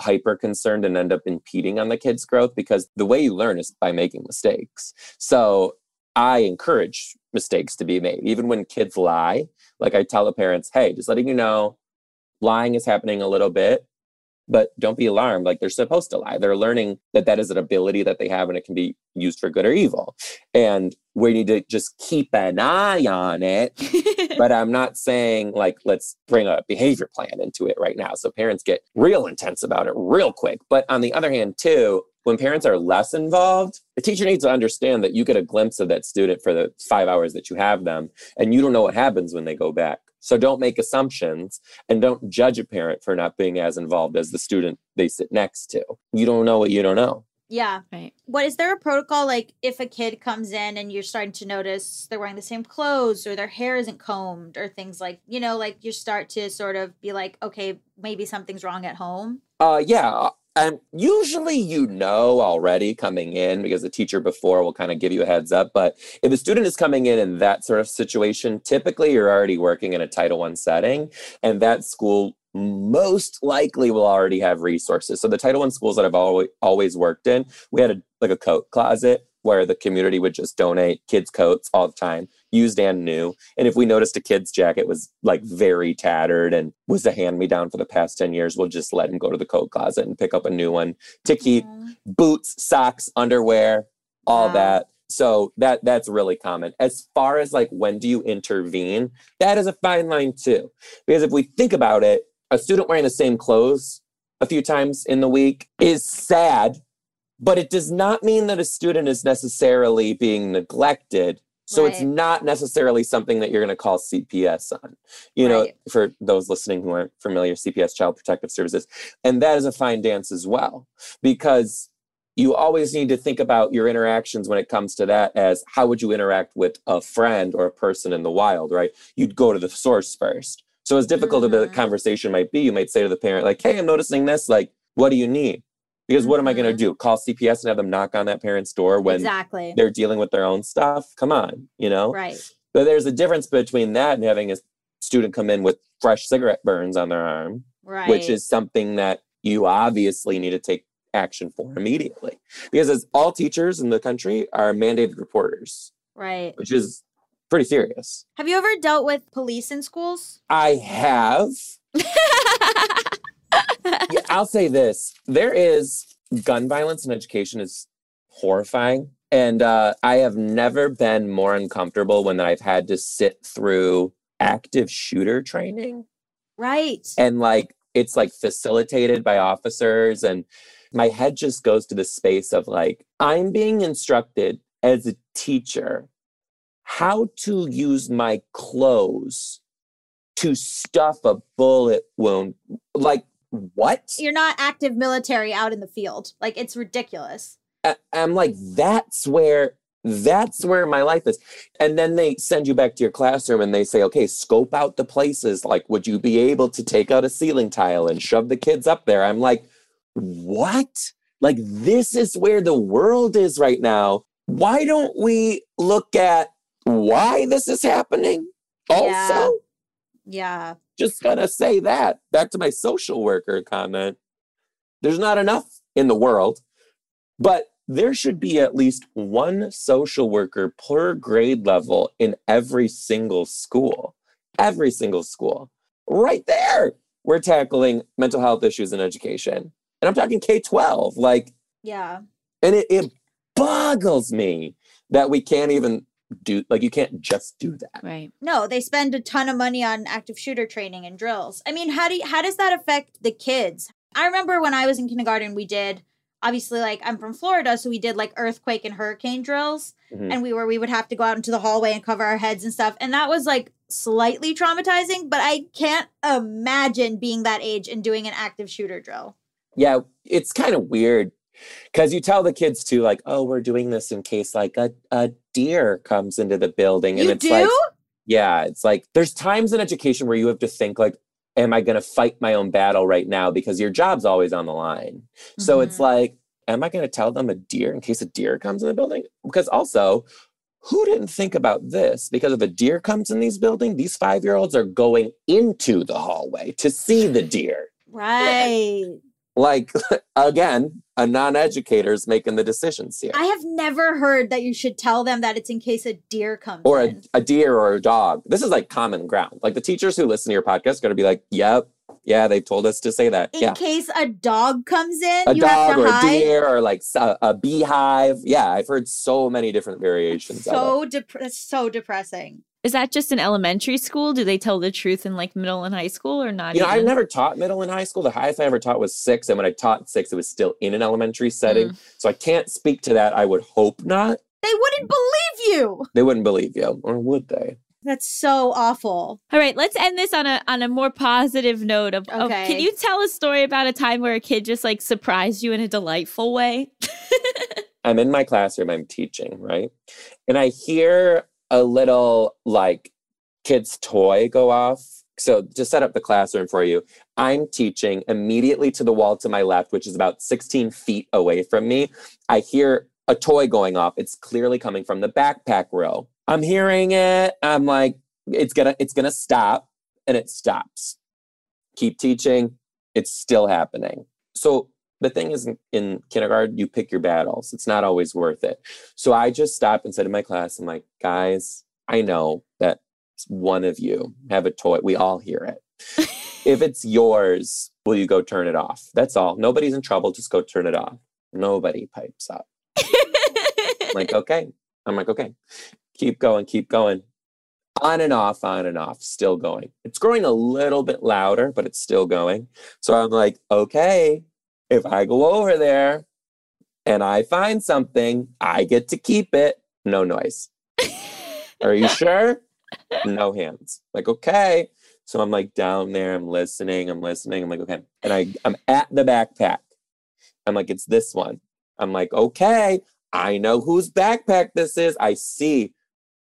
hyper concerned and end up impeding on the kid's growth because the way you learn is by making mistakes. So I encourage mistakes to be made. Even when kids lie, like I tell the parents, hey, just letting you know, lying is happening a little bit. But don't be alarmed. Like they're supposed to lie. They're learning that that is an ability that they have and it can be used for good or evil. And we need to just keep an eye on it. but I'm not saying like let's bring a behavior plan into it right now. So parents get real intense about it real quick. But on the other hand, too, when parents are less involved, the teacher needs to understand that you get a glimpse of that student for the five hours that you have them, and you don't know what happens when they go back. So don't make assumptions and don't judge a parent for not being as involved as the student they sit next to. You don't know what you don't know. Yeah. right. What is there a protocol like if a kid comes in and you're starting to notice they're wearing the same clothes or their hair isn't combed or things like, you know, like you start to sort of be like, okay, maybe something's wrong at home. Uh, yeah. And usually you know already coming in because the teacher before will kind of give you a heads up. But if a student is coming in in that sort of situation, typically you're already working in a Title One setting, and that school most likely will already have resources. So the Title One schools that I've always always worked in, we had a like a coat closet where the community would just donate kids' coats all the time, used and new. And if we noticed a kid's jacket was like very tattered and was a hand me down for the past 10 years, we'll just let him go to the coat closet and pick up a new one to keep Aw. boots, socks, underwear, all Wow. that. So that that's really common. As far as like when do you intervene, that is a fine line too. Because if we think about it, a student wearing the same clothes a few times in the week is sad, but it does not mean that a student is necessarily being neglected. So it's not necessarily something that you're going to call CPS on. You know, Right. for those listening who aren't familiar, CPS, Child Protective Services, and that is a fine dance as well, because you always need to think about your interactions when it comes to that as how would you interact with a friend or a person in the wild, right? You'd go to the source first. So as difficult as the mm-hmm. conversation might be, you might say to the parent, like, hey, I'm noticing this, like, what do you need? Because what am I gonna Mhm. do? Call CPS and have them knock on that parent's door when exactly. they're dealing with their own stuff? Come on, you know? Right. But there's a difference between that and having a student come in with fresh cigarette burns on their arm Right. which is something that you obviously need to take action for immediately. Because as all teachers in the country are mandated reporters, right. which is pretty serious. Have you ever dealt with police in schools? I have, yeah, I'll say this there is gun violence in education is horrifying. And uh, I have never been more uncomfortable when I've had to sit through active shooter training. Right. and like it's like facilitated by officers and my head just goes to the space of like i'm being instructed as a teacher how to use my clothes to stuff a bullet wound like what You're not active military out in the field. Like it's ridiculous. I- i'm like that's where that's where my life is and then they send you back to your classroom and they say okay scope out the places like would you be able to take out a ceiling tile and shove the kids up there i'm like what like this is where the world is right now why don't we look at why this is happening also Yeah. Yeah. Just gonna say that. Back to my social worker comment. There's not enough in the world but there should be at least one social worker per grade level in every single school every single school. Right there we're tackling mental health issues in education. And i'm talking k-12 like Yeah. and it, it boggles me that we can't even do like you can't just do that Right. No, they spend a ton of money on active shooter training and drills. I mean, how do you, how does that affect the kids? I remember when I was in kindergarten, we did obviously like I'm from Florida, so we did like earthquake and hurricane drills, Mhm. and we were we would have to go out into the hallway and cover our heads and stuff, and that was like slightly traumatizing. But I can't imagine being that age and doing an active shooter drill. yeah it's kind of weird because you tell the kids too like oh we're doing this in case like a, a deer comes into the building and you it's do? like yeah it's like there's times in education where you have to think like am i going to fight my own battle right now because your job's always on the line so it's Mhm. like am i going to tell them a deer in case a deer comes in the building because also who didn't think about this because if a deer comes in these buildings these five year olds are going into the hallway to see the deer right. like again a non-educator is making the decisions here I have never heard that you should tell them that it's in case a deer comes or a, a deer or a dog this is like common ground like the teachers who listen to your podcast are going to be like yep Yeah, they've told us to say that. In yeah. case a dog comes in, A you dog have to or a hide. deer or like a beehive. Yeah, I've heard so many different variations. So dep- so depressing. Is that just in elementary school? Do they tell the truth in like middle and high school or not? You know, I've never taught middle and high school. The highest I ever taught was six. And when I taught six, it was still in an elementary setting. Mm. So I can't speak to that. I would hope not. They wouldn't believe you. They wouldn't believe you, or would they? That's so awful. All right, let's end this on a on a more positive note of, of can you tell a story about a time where a kid just like surprised you in a delightful way? I'm in my classroom, I'm teaching, right? And I hear a little like kid's toy go off. So to set up the classroom for you, I'm teaching immediately to the wall to my left, which is about 16 feet away from me. I hear a toy going off. It's clearly coming from the backpack row. I'm hearing it. I'm like, it's gonna, it's gonna stop, and it stops. Keep teaching. It's still happening. So the thing is, in- in kindergarten, you pick your battles. It's not always worth it. So I just stopped and said to my class, I'm like, guys, I know that one of you have a toy. We all hear it. if it's yours, will you go turn it off? That's all. Nobody's in trouble. Just go turn it off. Nobody pipes up. Like, okay. I'm like, okay. Keep going, keep going. On and off, on and off, still going. It's growing a little bit louder, but it's still going. So I'm like, okay, if I go over there and I find something, I get to keep it. No noise. Are you sure? No hands. Like, okay. So I'm like down there, I'm listening, I'm listening. I'm like, okay. And I, I'm at the backpack. I'm like, it's this one. I'm like, okay, I know whose backpack this is. I see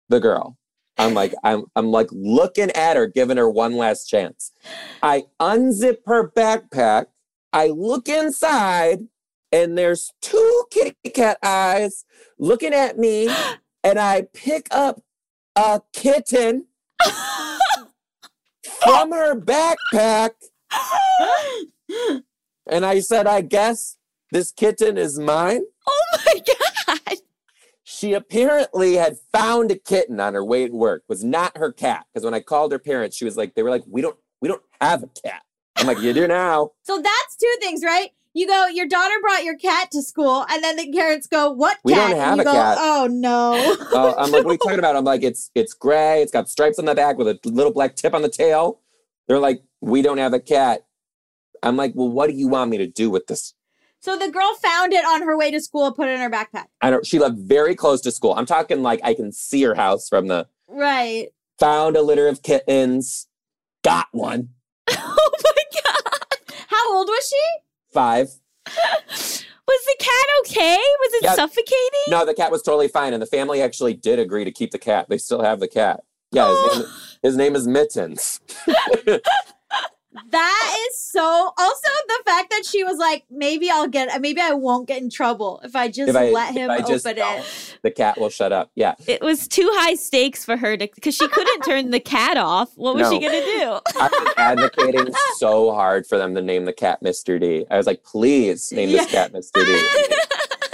the girl. I'm like, I'm I'm like looking at her, giving her one last chance. I unzip her backpack. I look inside, and there's two kitty cat eyes looking at me, and I pick up a kitten from her backpack, and I said, I guess this kitten is mine. oh my god. She apparently had found a kitten on her way to work. Was not her cat because when I called her parents, she was like, they were like, we don't, we don't have a cat. I'm like, you do now. So that's two things, right? You go, your daughter brought your cat to school, and then the parents go, "What We don't cat?" have and you a go, cat. Oh no. Uh, I'm like, what are you talking about? I'm like, it's it's gray. It's got stripes on the back with a little black tip on the tail. They're like, we don't have a cat. I'm like, well, what do you want me to do with this? so the girl found it on her way to school, put it in her backpack. I don't. She lived very close to school. I'm talking like I can see her house from the. Right. Found a litter of kittens. Got one. Oh my old was she? Five. Was the cat okay? Was it Yeah. suffocating? No, the cat was totally fine, and the family actually did agree to keep the cat. They still have the cat. Yeah, his name, his name is Mittens. That is so. Also, the fact that she was like, maybe I'll get, maybe I won't get in trouble if I just If I- let him I just open don't. it. The cat will shut up. Yeah, It was too high stakes for her to because she couldn't turn the cat off. What was she gonna do? I was advocating so hard for them to name the cat Mr. D. I was like, please name this cat Mr. D.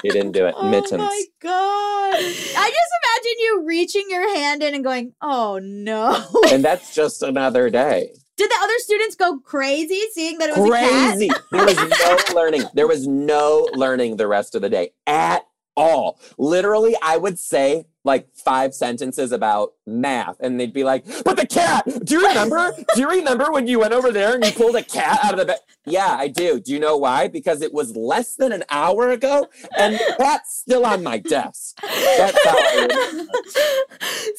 He didn't do it. Oh Mittens. my god! I just imagine you reaching your hand in and going, "Oh no!" And that's just another day. Did the other students go crazy seeing that it was a cat? Crazy. There was no learning. There was no learning the rest of the day at all. Literally, I would say like five sentences about math, and they'd be like, "But the cat. Do you remember? Do you remember when you went over there and you pulled a cat out of the bed?" Yeah, I do. Do you know why? Because it was less than an hour ago, and the cat's still on my desk. That's so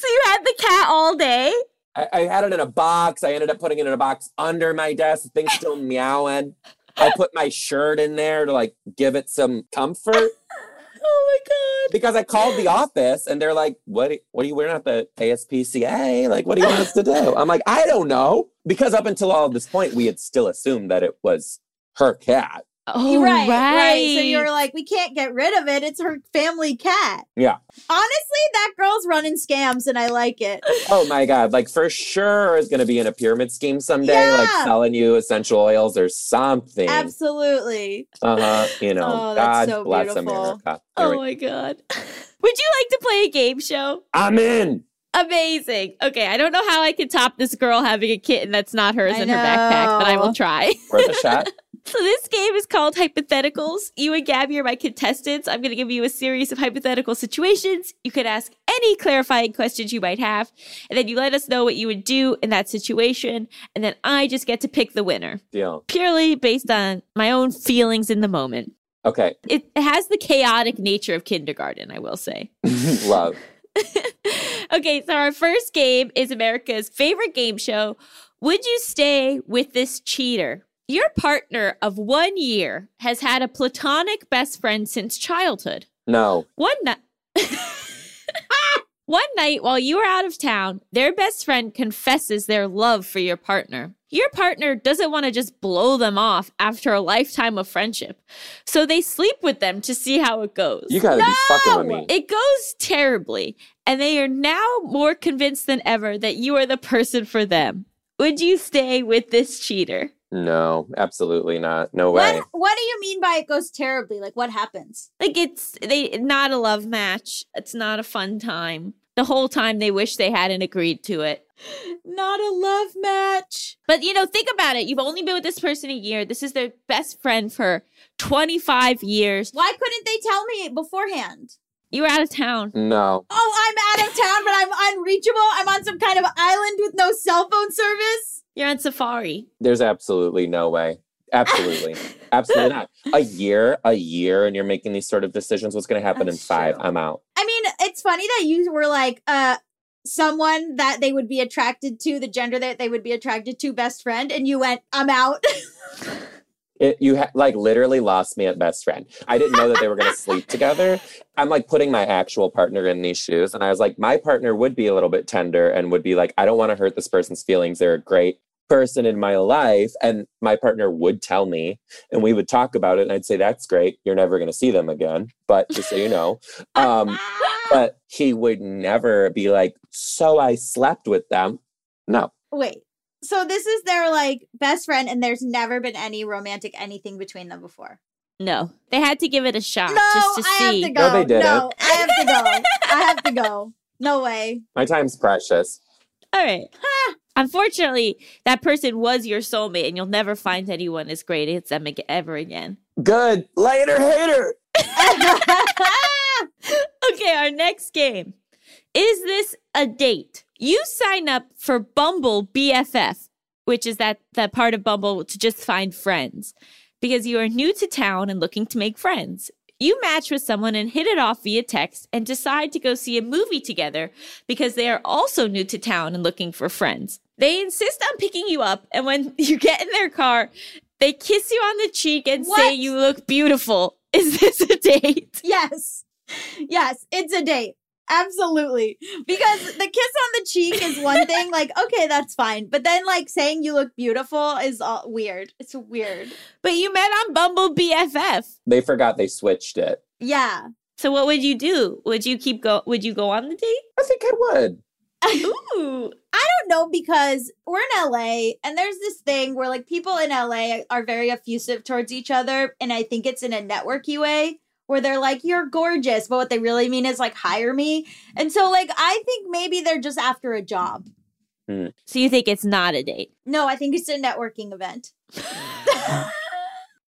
you had the cat all day? I, I had it in a box. I ended up putting it in a box under my desk. The thing's still meowing. I put my shirt in there to like give it some comfort Oh my god. because I called the office and they're like, "What? What are you wearing at the ASPCA? Like, what do you want us to do?" I'm like, "I don't know," because up until all this point, we had still assumed that it was her cat. Oh right, right, right. So you were like, we can't get rid of it. It's her family cat. Yeah. Honestly, that girl's running scams, and I like it. Oh my god! Like for sure is going to be in a pyramid scheme someday, like Yeah. selling you essential oils or something. Absolutely. Uh huh. You know, Oh, that's God so bless beautiful. America. Here Oh we- my god. Would you like to play a game show? I'm in. Amazing. Okay, I don't know how I can top this girl having a kitten that's not hers I in her backpack, but I will try. Worth a shot. So this game is called Hypotheticals. You and Gabby are my contestants. I'm going to give you a series of hypothetical situations. You could ask any clarifying questions you might have, and then you let us know what you would do in that situation, and then I just get to pick the winner, Deal. purely based on my own feelings in the moment. Okay. It has the chaotic nature of kindergarten, I will say. Love. okay, so our first game is America's favorite game show. Would you stay with this cheater? Your partner of one year has had a platonic best friend since childhood. No. One night. One night while you are out of town, their best friend confesses their love for your partner. Your partner doesn't want to just blow them off after a lifetime of friendship. So they sleep with them to see how it goes. You gotta be fucking with me. It goes terribly, and they are now more convinced than ever that you are the person for them. Would you stay with this cheater? No, absolutely not. No way. What What do you mean by it goes terribly? Like what happens? Like it's they not a love match. It's not a fun time. The whole time they wish they hadn't agreed to it. Not a love match. But you know, think about it. You've only been with this person a year. This is their best friend for 25 years. Why couldn't they tell me beforehand? You were out of town. No. Oh, I'm out of town, but I'm unreachable. I'm on some kind of island with no cell phone service. You're on safari. There's absolutely no way. Absolutely. absolutely not. A year, a year, and you're making these sort of decisions. What's going to happen That's in five? true. I'm out. I mean, it's funny that you were like, uh, someone that they would be attracted to, the gender that they would be attracted to, best friend, and you went, I'm out. It, you ha- like literally lost me at best friend. I didn't know that they were going to sleep together. I'm like putting my actual partner in these shoes. And I was like, my partner would be a little bit tender and would be like, I don't want to hurt this person's feelings. They're a great person in my life. And my partner would tell me, and we would talk about it. And I'd say, That's great. You're never going to see them again. But just so you know. Um, but he would never be like, So I slept with them. No. Wait. So this is their like best friend, and there's never been any romantic anything between them before. No. They had to give it a shot no, just to I see. have to go. No, they didn't. No, I have to go. I have to go. No way. My time's precious. All right. Unfortunately, that person was your soulmate, and you'll never find anyone as great as them ag- ever again. Good. Later, hater. Okay, our next game. Is this a date? You sign up for Bumble BFF, which is that, that part of Bumble to just find friends, because you are new to town and looking to make friends. You match with someone and hit it off via text and decide to go see a movie together because they are also new to town and looking for friends. They insist on picking you up, and when you get in their car, they kiss you on the cheek and say you look beautiful. Is this a date? yes. Yes, it's a date. Absolutely. Because the kiss on the cheek is one thing, like, okay, that's fine. But then, like, saying you look beautiful is all weird. It's weird. But you met on Bumble BFF. They forgot they switched it. Yeah. So what would you do? Would you keep go would you go on the date? I think I would. Ooh. I don't know because we're in LA and there's this thing where like people in LA are very effusive towards each other. And I think it's in a networky way where they're like, you're gorgeous. But what they really mean is like, hire me. And so, like, I think maybe they're just after a job. Hmm. So you think it's not a date? No, I think it's a networking event.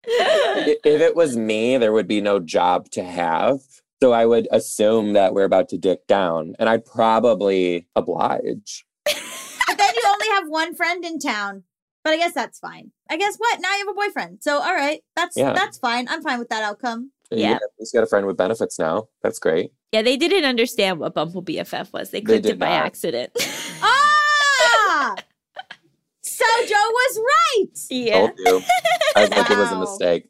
If it was me, there would be no job to have. So I would assume that we're about to dick down, and I'd probably oblige. But then you only have one friend in town. But I guess that's fine. I guess what? Now you have a boyfriend. So all right. That's Yeah. that's fine. I'm fine with that outcome. Yeah. He's got a friend with benefits now. That's great. Yeah, they didn't understand what Bumble BFF was. They They clicked did it by not. accident. Ah! so Joe was right. yeah. Told you. I think it was a mistake.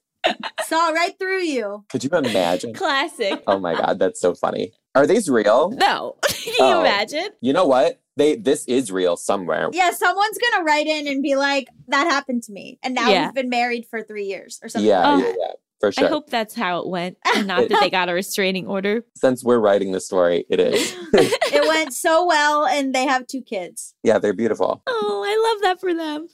Saw right through you. Could you imagine? Classic. Oh my god, that's so funny. Are these real? No. Can you Oh. imagine? You know what? They this is real somewhere. Yeah, someone's gonna write in and be like, "That happened to me," and now Yeah. we've been married for three years or something. Yeah, Oh. yeah, yeah, for sure. I hope that's how it went. And not that they got a restraining order. Since we're writing the story, it is. it went so well, and they have two kids. yeah, they're beautiful. Oh, I love that for them.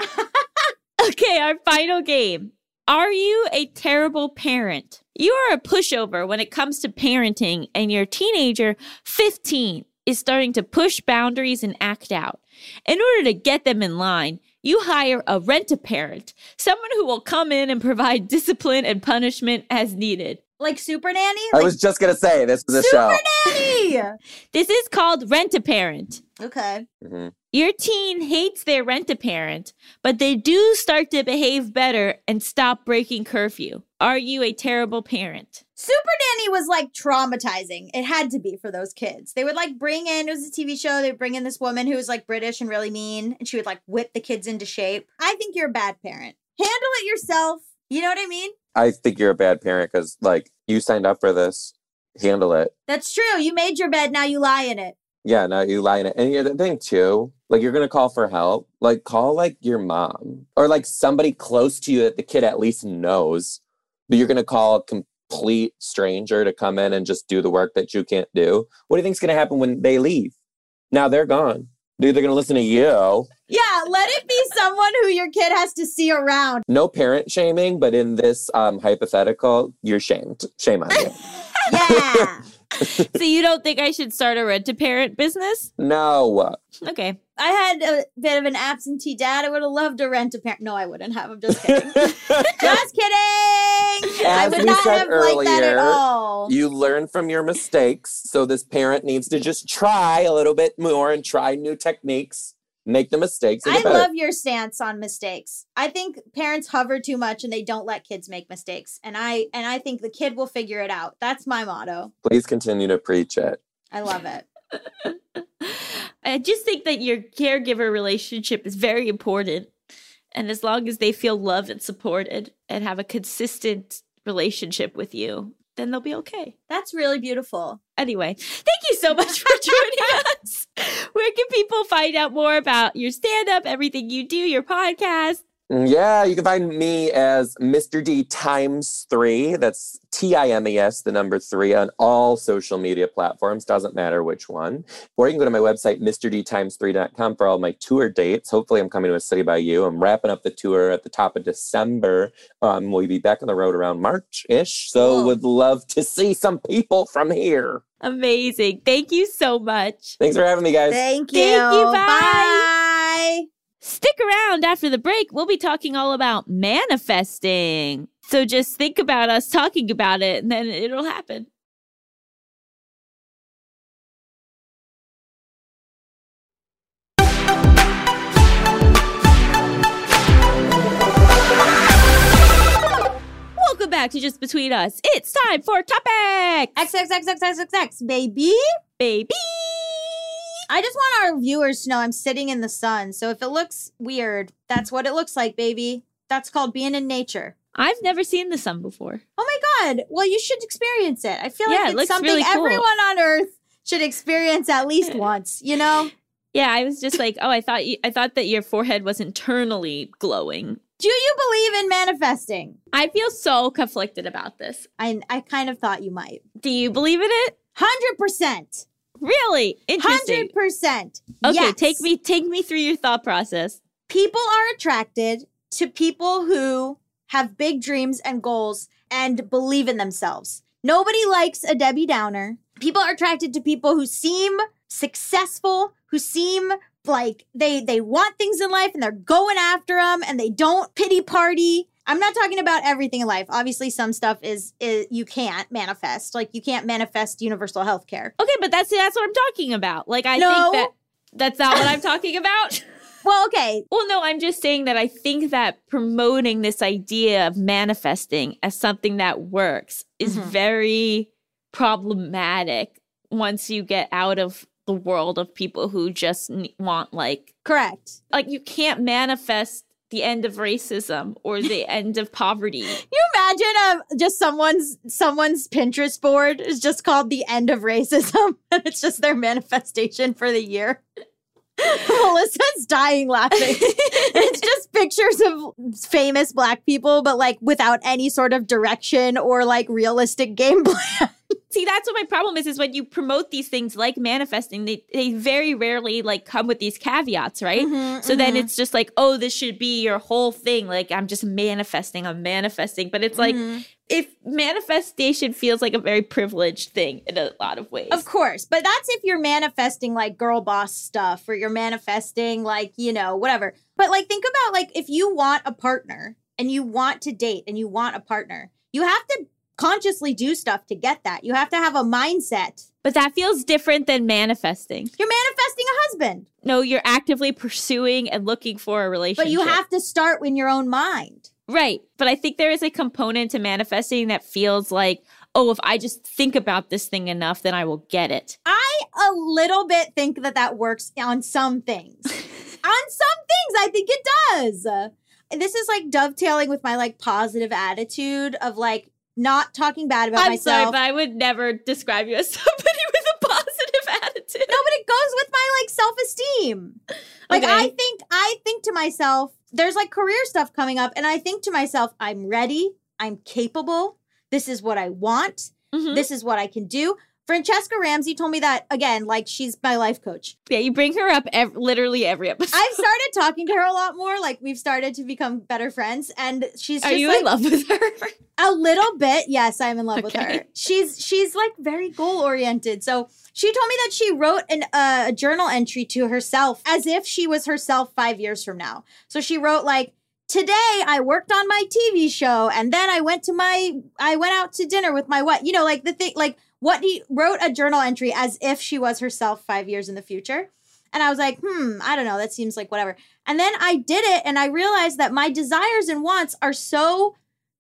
okay, our final game. Are you a terrible parent? You are a pushover when it comes to parenting, and your teenager, 15, is starting to push boundaries and act out. In order to get them in line, you hire a rent a parent, someone who will come in and provide discipline and punishment as needed. Like Super Nanny? I Like was just gonna say this was a Super show. Nanny! This is called rent a parent. okay. Mhm. Your teen hates their rent a parent, but they do start to behave better and stop breaking curfew. Are you a terrible parent? Super Nanny was like traumatizing. It had to be for those kids. They would like bring in, it was a TV show, they would bring in this woman who was like British and really mean, and she would like whip the kids into shape. I think you're a bad parent. Handle it yourself. You know what I mean? I think you're a bad parent because like you signed up for this. Handle it. That's true. You made your bed, now you lie in it. Yeah, now you lie in it. And yeah, the thing too, like you're gonna call for help. Like call like your mom or like somebody close to you that the kid at least knows. But you're gonna call a complete stranger to come in and just do the work that you can't do. What do you think's gonna happen when they leave? Now they're gone. They're either gonna listen to you. Yeah, let it be someone who your kid has to see around. No parent shaming, but in this um hypothetical, you're shamed. Shame on you. Yeah. so you don't think I should start a rent to parent business? no. Okay. I had a bit of an absentee dad. I would have loved to rent a parent. No, I wouldn't have. I'm just kidding. just kidding. I would not have liked that at all. You learn from your mistakes. So this parent needs to just try a little bit more and try new techniques, make the mistakes. I better. love your stance on mistakes. I think parents hover too much and they don't let kids make mistakes. And I and I think the kid will figure it out. That's my motto. Please continue to preach it. I love it. I just think that your caregiver relationship is very important. And as long as they feel loved and supported and have a consistent relationship with you, then they'll be okay. That's really beautiful. Anyway, thank you so much for joining us. Where can people find out more about your stand up, everything you do, your podcast? Yeah, you can find me as Mr. D times three. That's T I M E S, the number three, on all social media platforms. Doesn't matter which one. Or you can go to my website, MrDtimes3.com, for all my tour dates. Hopefully, I'm coming to a city by you. I'm wrapping up the tour at the top of December. Um, we'll be back on the road around March ish. So, Cool. would love to see some people from here. Amazing. Thank you so much. Thanks for having me, guys. Thank you. Thank you. Bye. Bye. Stick around after the break. We'll be talking all about manifesting. So just think about us talking about it and then it'll happen. Welcome back to Just Between Us. It's time for topics, XXXXXX, baby. baby. I just want our viewers to know I'm sitting in the sun. So if it looks weird, that's what it looks like, baby. That's called being in nature. I've never seen the sun before. Oh my God. Well, you should experience it. I feel Yeah, like it's looks something really cool. everyone on earth should experience at least once, you know? Yeah, I was just like, oh, I thought you, I thought that your forehead was internally glowing. Do you believe in manifesting? I feel so conflicted about this. I, I kind of thought you might. Do you believe in it? 100%. Really interesting. 100%. Okay, Yes. take me take me through your thought process. people are attracted to people who have big dreams and goals and believe in themselves. Nobody likes a Debbie Downer. People are attracted to people who seem successful, who seem like they they want things in life and they're going after them and they don't pity party. I'm not talking about everything in life. Obviously some stuff is, is you can't manifest. Like you can't manifest universal health care. Okay, but that's that's what I'm talking about. Like I No. think that that's not what I'm talking about. Well, okay, Well, no, I'm just saying that I think that promoting this idea of manifesting as something that works is Mhm. very problematic once you get out of the world of people who just want like correct. like you can't manifest the end of racism or the end of poverty. you imagine uh, just someone's someone's Pinterest board is just called the end of racism and it's just their manifestation for the year. Melissa's dying laughing. it's just pictures of famous black people, but like without any sort of direction or like realistic game plan. See, that's what my problem is, is when you promote these things like manifesting, they, they very rarely like come with these caveats, right? Mm-hmm, So then it's just like, oh, this should be your whole thing. Like I'm just manifesting, I'm manifesting. But it's like Mm-hmm. if manifestation feels like a very privileged thing in a lot of ways. Of course, but that's if you're manifesting like girl boss stuff or you're manifesting like, you know, whatever. But like think about like if you want a partner and you want to date and you want a partner, you have to consciously do stuff to get that. You have to have a mindset. But that feels different than manifesting. You're manifesting a husband, No, you're actively pursuing and looking for a relationship. but you have to start in your own mind. Right. But I think there is a component to manifesting that feels like, oh, if I just think about this thing enough, then I will get it. I a little bit think that that works on some things. on some things, I think it does. This is like dovetailing with my like positive attitude of like not talking bad about I'm myself. sorry, but I would never describe you as somebody with a positive attitude. no, but it goes with my like self esteem. Like Okay. I think I think to myself, there's like career stuff coming up, and I think to myself, I'm ready. I'm capable. This is what I want. Mhm. This is what I can do. Franchesca Ramsey told me that again, like she's my life coach. Yeah, you bring her up ev- literally every episode. I've started talking to her a lot more. Like we've started to become better friends, and she's Are you like in love with her? a little bit. Yes, I'm in love with her. She's she's like very goal oriented. So she told me that she wrote an, uh, a journal entry to herself as if she was herself five years from now. So she wrote like. Today I worked on my TV show and then I went to my I went out to dinner with my what you know like the thing like what he wrote a journal entry as if she was herself 5 years in the future. And I was like, "Hmm, I don't know, that seems like whatever." And then I did it and I realized that my desires and wants are so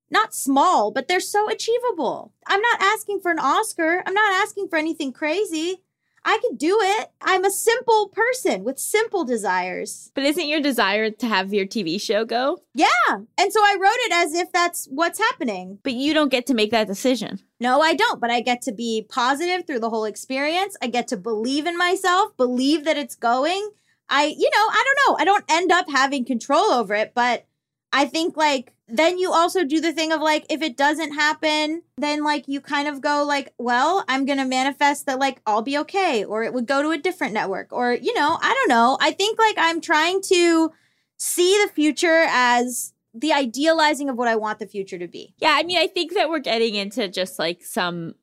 not small, but they're so achievable. I'm not asking for an Oscar. I'm not asking for anything crazy. I could do it. I'm a simple person with simple desires. But isn't your desire to have your TV show go? Yeah. And so I wrote it as if that's what's happening. But you don't get to make that decision. No, I don't, but I get to be positive through the whole experience. I get to believe in myself, believe that it's going. I, you know, I don't know. I don't end up having control over it, but I think like then you also do the thing of like if it doesn't happen, then like you kind of go like, well, I'm going to manifest that like I'll be okay or it would go to a different network or you know, I don't know. I think like I'm trying to see the future as the idealizing of what I want the future to be. Yeah, I mean, I think that we're getting into just like some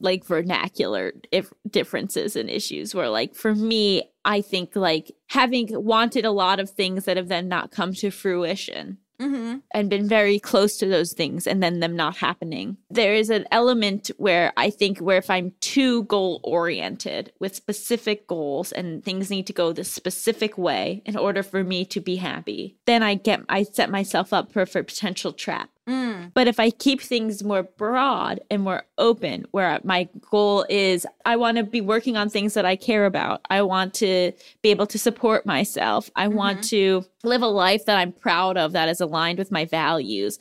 like vernacular if differences and issues where like for me i think like having wanted a lot of things that have then not come to fruition Mhm. and been very close to those things and then them not happening. There is an element where I think where if I'm too goal oriented with specific goals and things need to go the specific way in order for me to be happy, then I get I set myself up for, for potential trap. Mm. But if I keep things more broad and more open, where my goal is I want to be working on things that I care about, I want to be able to support myself, I want to live a life that I'm proud of that is aligned with my values,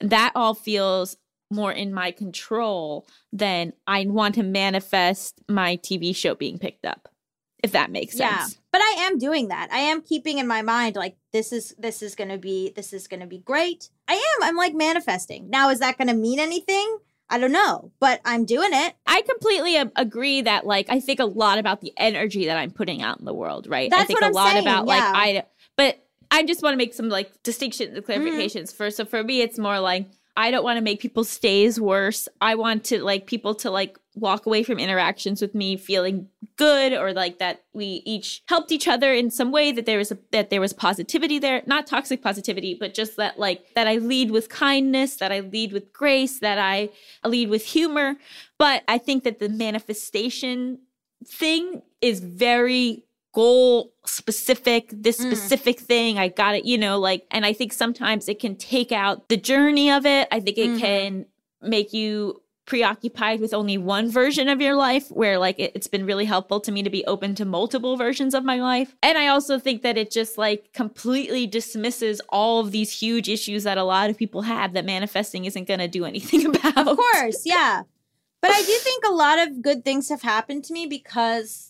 that all feels more in my control than I want to manifest my TV show being picked up. If that makes Yeah. sense. But I am doing that. I am keeping in my mind like this is this is going to be this is going to be great. I am. I'm like manifesting. Now is that going to mean anything? I don't know, but I'm doing it. I completely agree that like I think a lot about the energy that I'm putting out in the world, right? That's I think what a I'm lot saying, about yeah. like I but I just want to make some like distinctions and Mm-hmm. clarifications first. So for me it's more like I don't want to make people's stays worse. I want to like people to like walk away from interactions with me feeling good or like that we each helped each other in some way that there was a, that there was positivity there, not toxic positivity, but just that like that I lead with kindness, that I lead with grace, that I lead with humor. But I think that the manifestation thing is very goal specific this Mm. specific thing i got it you know like and i think sometimes it can take out the journey of it i think it Mhm. can make you preoccupied with only one version of your life where like it, it's been really helpful to me to be open to multiple versions of my life and i also think that it just like completely dismisses all of these huge issues that a lot of people have that manifesting isn't going to do anything about Of course, yeah. But I do think a lot of good things have happened to me because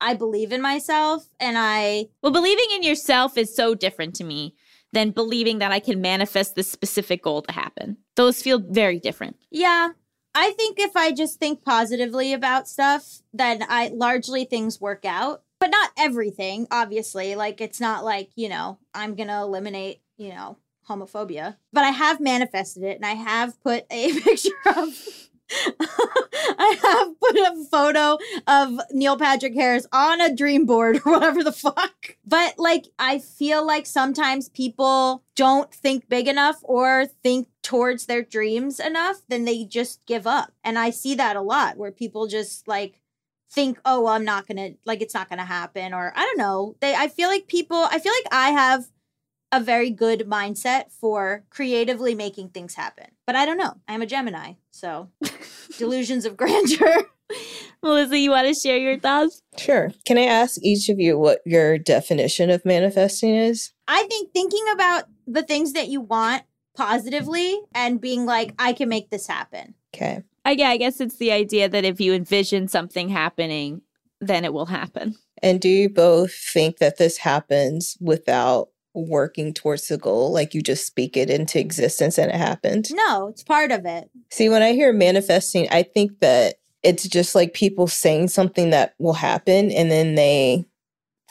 I believe in myself and I Well, believing in yourself is so different to me than believing that I can manifest this specific goal to happen. Those feel very different. yeah, I think if I just think positively about stuff, then I largely things work out. But not everything, obviously. Like it's not like, you know, I'm going to eliminate, you know, homophobia, but I have manifested it and I have put a picture of. I have put a photo of Neil Patrick Harris on a dream board or whatever the fuck. But like, I feel like sometimes people don't think big enough or think towards their dreams enough, then they just give up. And I see that a lot where people just like think, oh, well, I'm not gonna, like, it's not gonna happen. Or I don't know. They, I feel like people, I feel like I have a very good mindset for creatively making things happen. But I don't know. I'm a Gemini, so delusions of grandeur. Melissa, you want to share your thoughts? Sure. Can I ask each of you what your definition of manifesting is? I think thinking about the things that you want positively and being like, I can make this happen. Okay. I, yeah, I guess it's the idea that if you envision something happening, then it will happen. And do you both think that this happens without working towards the goal? Like you just speak it into existence and it happened? No, it's part of it. See, when I hear manifesting, I think that it's just like people saying something that will happen and then they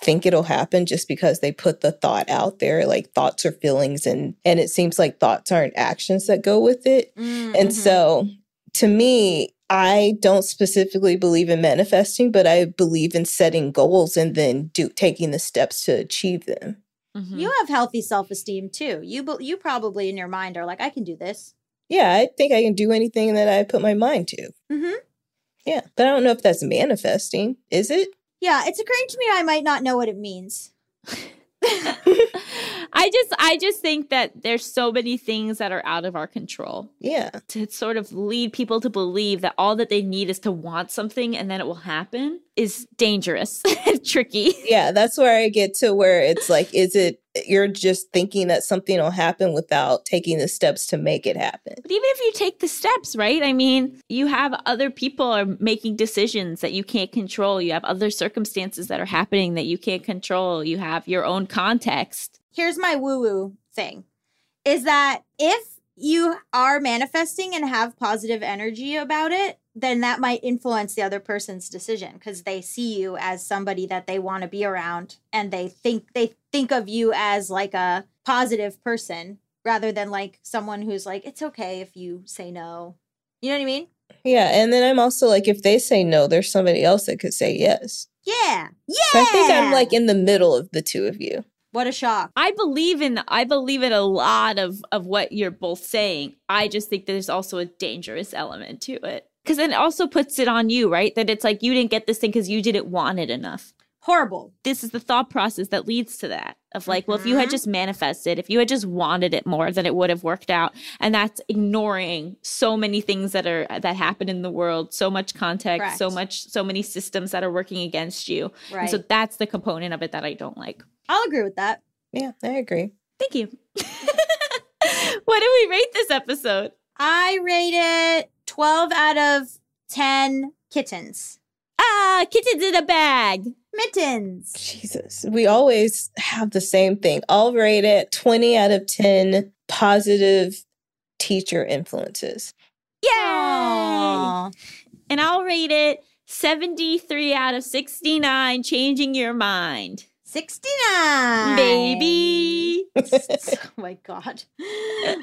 think it'll happen just because they put the thought out there like thoughts or feelings and and it seems like thoughts aren't actions that go with it Mm, and mhm. so to me i don't specifically believe in manifesting but i believe in setting goals and then do taking the steps to achieve them Mhm. you have healthy self esteem too. You you probably in your mind are like, I can do this. yeah i think i can do anything that i put my mind to Mm-hmm. yeah but i don't know if that's manifesting is it Yeah, it's occurring to me I might not know what it means. I just I just think that there's so many things that are out of our control yeah to sort of lead people to believe that all that they need is to want something and then it will happen is dangerous and tricky. yeah that's where i get to where it's like is it you're just thinking that something will happen without taking the steps to make it happen But even if you take the steps, right? I mean, you have other people are making decisions that you can't control. You have other circumstances that are happening that you can't control. You have your own context. Here's my woo woo thing is that if you are manifesting and have positive energy about it, then that might influence the other person's decision because they see you as somebody that they want to be around and they think they think of you as like a positive person rather than like someone who's like it's okay if you say no. You know what I mean? yeah and then i'm also like if they say no there's somebody else that could say yes Yeah. Yeah. so i think i'm like in the middle of the two of you what a shock. I believe in I believe in a lot of of what you're both saying. I just think there's also a dangerous element to it. Cuz then it also puts it on you, right? That it's like you didn't get this thing cuz you didn't want it enough. Horrible. This is the thought process that leads to that. Of like, well, if you had Mhm. just manifested, if you had just wanted it more, then it would have worked out. And that's ignoring so many things that are that happen in the world, so much context, so much so many systems that are working against you. Right. And so that's the component of it that I don't like. I'll agree with that. yeah i agree Thank you. what do we rate this episode? I rate it 12 out of 10 kittens. Ah, kittens in a bag. Mittens. jesus we always have the same thing i'll rate it 20 out of 10 positive teacher influences Yay! Aw. And I'll rate it 73 out of 69, changing your mind. 69. Baby. oh my God.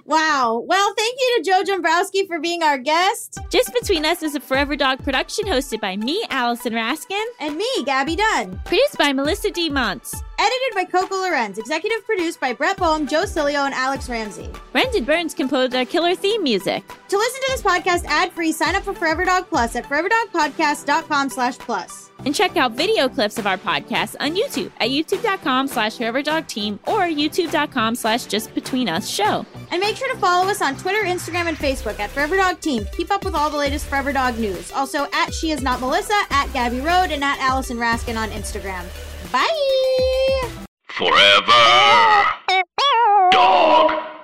Wow. Well, thank you to Joe Dombrowski for being our guest Just Between Us is a Forever Dog production hosted by me, Allison Raskin, and me, Gabby Dunn. produced by Melissa D. Montz. Edited by Coco Lorenz. Executive produced by Brett Boehm, Joe Cilio, and Alex Ramsey. Brendan Burns composed our killer theme music. To listen to this podcast ad-free, sign up for Forever Dog Plus at foreverdogpodcast.com slash plus. And check out video clips of our podcast on YouTube at youtube.com slash foreverdogteam Dog Team or youtube.com slash Just Between Us Show. And make sure to follow us on Twitter, Instagram, and Facebook at Forever Dog Team to keep up with all the latest Forever Dog news. Also at She Is Not Melissa, at Gabby Road, and at Allison Raskin on Instagram. Bye! Forever. Dog.